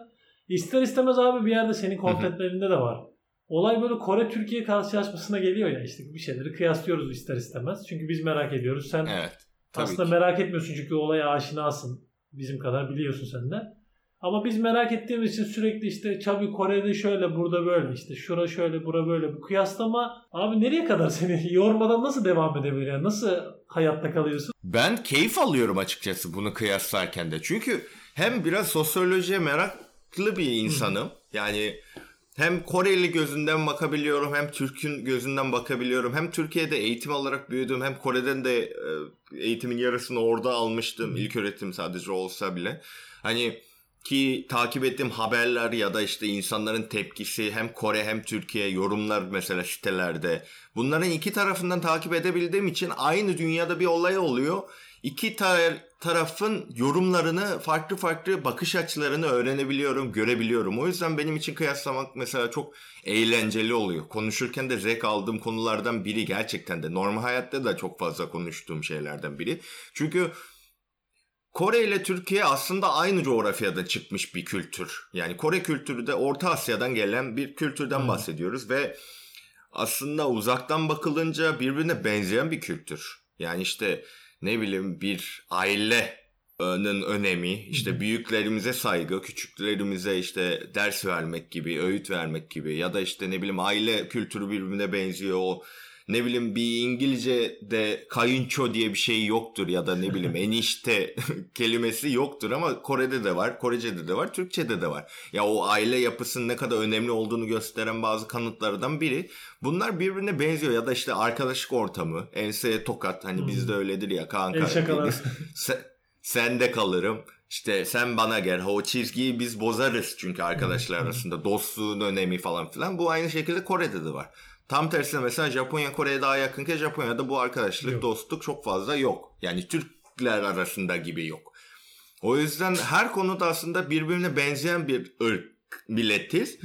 İster istemez abi bir yerde senin kontentlerinde de var. Olay böyle Kore-Türkiye karşılaşmasına geliyor ya işte bir şeyleri kıyaslıyoruz ister istemez. Çünkü biz merak ediyoruz. Sen evet, aslında ki. merak etmiyorsun çünkü olaya aşinasın. Bizim kadar biliyorsun sen de. Ama biz merak ettiğimiz için sürekli işte Çabi Kore'de şöyle burada böyle işte şura şöyle bura böyle bu kıyaslama abi nereye kadar seni yormadan nasıl devam edebilir yani nasıl hayatta kalıyorsun? Ben keyif alıyorum açıkçası bunu kıyaslarken de çünkü hem biraz sosyolojiye meraklı bir insanım yani hem Koreli gözünden bakabiliyorum hem Türk'ün gözünden bakabiliyorum. Hem Türkiye'de eğitim alarak büyüdüm hem Kore'den de e, eğitimin yarısını orada almıştım. İlk öğretim sadece olsa bile. Hani ki takip ettiğim haberler ya da işte insanların tepkisi hem Kore hem Türkiye yorumlar mesela sitelerde. Bunların iki tarafından takip edebildiğim için aynı dünyada bir olay oluyor. İki tar- tarafın yorumlarını, farklı farklı bakış açılarını öğrenebiliyorum, görebiliyorum. O yüzden benim için kıyaslamak mesela çok eğlenceli oluyor. Konuşurken de zevk aldığım konulardan biri gerçekten de. Normal hayatta da çok fazla konuştuğum şeylerden biri. Çünkü Kore ile Türkiye aslında aynı coğrafyada çıkmış bir kültür. Yani Kore kültürü de Orta Asya'dan gelen bir kültürden bahsediyoruz ve aslında uzaktan bakılınca birbirine benzeyen bir kültür. Yani işte ne bileyim bir ailenin önemi, işte büyüklerimize saygı, küçüklerimize işte ders vermek gibi, öğüt vermek gibi ya da işte ne bileyim aile kültürü birbirine benziyor. O ne bileyim bir İngilizce de kayınço diye bir şey yoktur ya da ne bileyim enişte kelimesi yoktur ama Kore'de de var, Korece'de de var, Türkçe'de de var. Ya o aile yapısının ne kadar önemli olduğunu gösteren bazı kanıtlardan biri. Bunlar birbirine benziyor ya da işte arkadaşlık ortamı, ense tokat hani bizde öyledir ya kanka. sen, sen de kalırım. İşte sen bana gel. O çizgiyi biz bozarız çünkü arkadaşlar arasında dostluğun önemi falan filan. Bu aynı şekilde Kore'de de var. Tam tersine mesela Japonya Kore'ye daha yakınken Japonya'da bu arkadaşlık, yok. dostluk çok fazla yok. Yani Türkler arasında gibi yok. O yüzden her konuda aslında birbirine benzeyen bir ırk milletiz.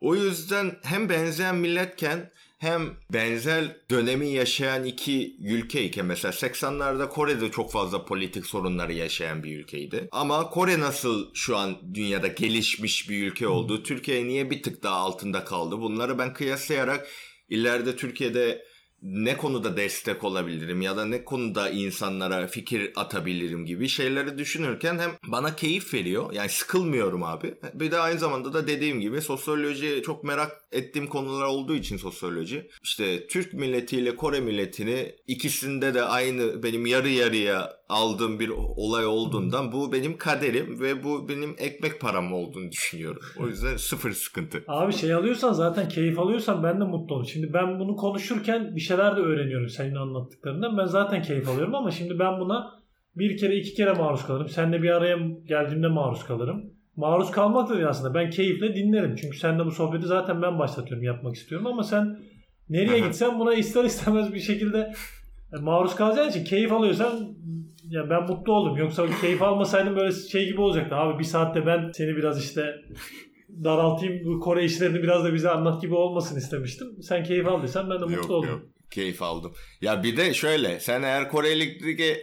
O yüzden hem benzeyen milletken hem benzer dönemi yaşayan iki ülkeyken mesela 80'lerde Kore'de çok fazla politik sorunları yaşayan bir ülkeydi. Ama Kore nasıl şu an dünyada gelişmiş bir ülke oldu? Türkiye niye bir tık daha altında kaldı? Bunları ben kıyaslayarak ileride Türkiye'de ne konuda destek olabilirim ya da ne konuda insanlara fikir atabilirim gibi şeyleri düşünürken hem bana keyif veriyor. Yani sıkılmıyorum abi. Bir de aynı zamanda da dediğim gibi sosyoloji çok merak ettiğim konular olduğu için sosyoloji. İşte Türk milletiyle Kore milletini ikisinde de aynı benim yarı yarıya aldığım bir olay olduğundan bu benim kaderim ve bu benim ekmek param olduğunu düşünüyorum. O yüzden sıfır sıkıntı. Abi şey alıyorsan zaten keyif alıyorsan ben de mutlu olurum. Şimdi ben bunu konuşurken bir şeyler de öğreniyorum senin anlattıklarından. Ben zaten keyif alıyorum ama şimdi ben buna bir kere iki kere maruz kalırım. Seninle bir araya geldiğimde maruz kalırım. Maruz kalmak da aslında. Ben keyifle dinlerim. Çünkü seninle bu sohbeti zaten ben başlatıyorum, yapmak istiyorum ama sen nereye gitsen buna ister istemez bir şekilde maruz kalacağın için keyif alıyorsan ya ben mutlu oldum. Yoksa keyif almasaydım böyle şey gibi olacaktı. Abi bir saatte ben seni biraz işte daraltayım bu Kore işlerini biraz da bize anlat gibi olmasın istemiştim. Sen keyif aldıysan ben de mutlu yok, oldum. Yok. Keyif aldım. Ya bir de şöyle sen eğer Kore Elektrik'e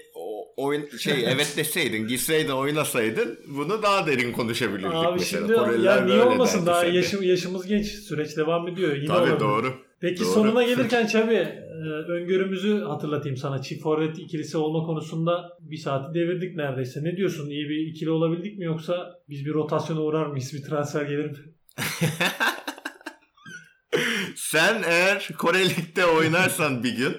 oyun şey evet deseydin gitseydin oynasaydın bunu daha derin konuşabilirdik Abi mesela. Şimdi Koreliler ya niye olmasın daha yaşım, yaşımız genç süreç devam ediyor. Yine Tabii olabilir. doğru. Peki doğru. sonuna gelirken Çabi öngörümüzü hatırlatayım sana. Çift forvet ikilisi olma konusunda bir saati devirdik neredeyse. Ne diyorsun? İyi bir ikili olabildik mi yoksa biz bir rotasyona uğrar mıyız? Bir transfer gelir mi? Sen eğer Korelik'te oynarsan bir gün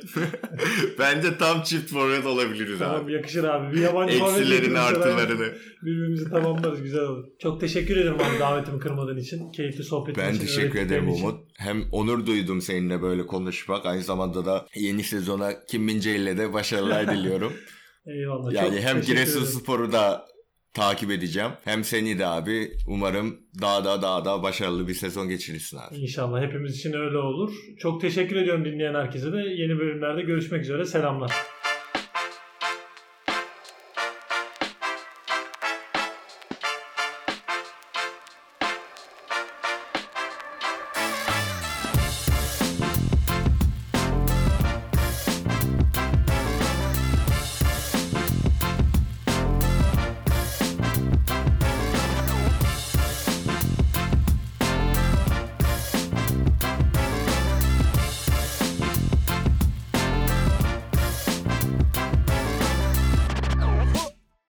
bence tam çift forvet olabiliriz tamam, abi. Tamam yakışır abi. Bir yabancı Eksilerini artılarını. Birbirimizi tamamlarız güzel olur. Çok teşekkür ederim abi davetimi kırmadığın için. Keyifli sohbetin ben için. Ben teşekkür ederim Umut. Hem onur duydum seninle böyle konuşmak. Aynı zamanda da yeni sezona Kim Mince ile de başarılar diliyorum. Eyvallah. Yani hem Giresunspor'u da takip edeceğim. Hem seni de abi umarım daha da daha da başarılı bir sezon geçirirsin abi. İnşallah hepimiz için öyle olur. Çok teşekkür ediyorum dinleyen herkese de. Yeni bölümlerde görüşmek üzere. Selamlar.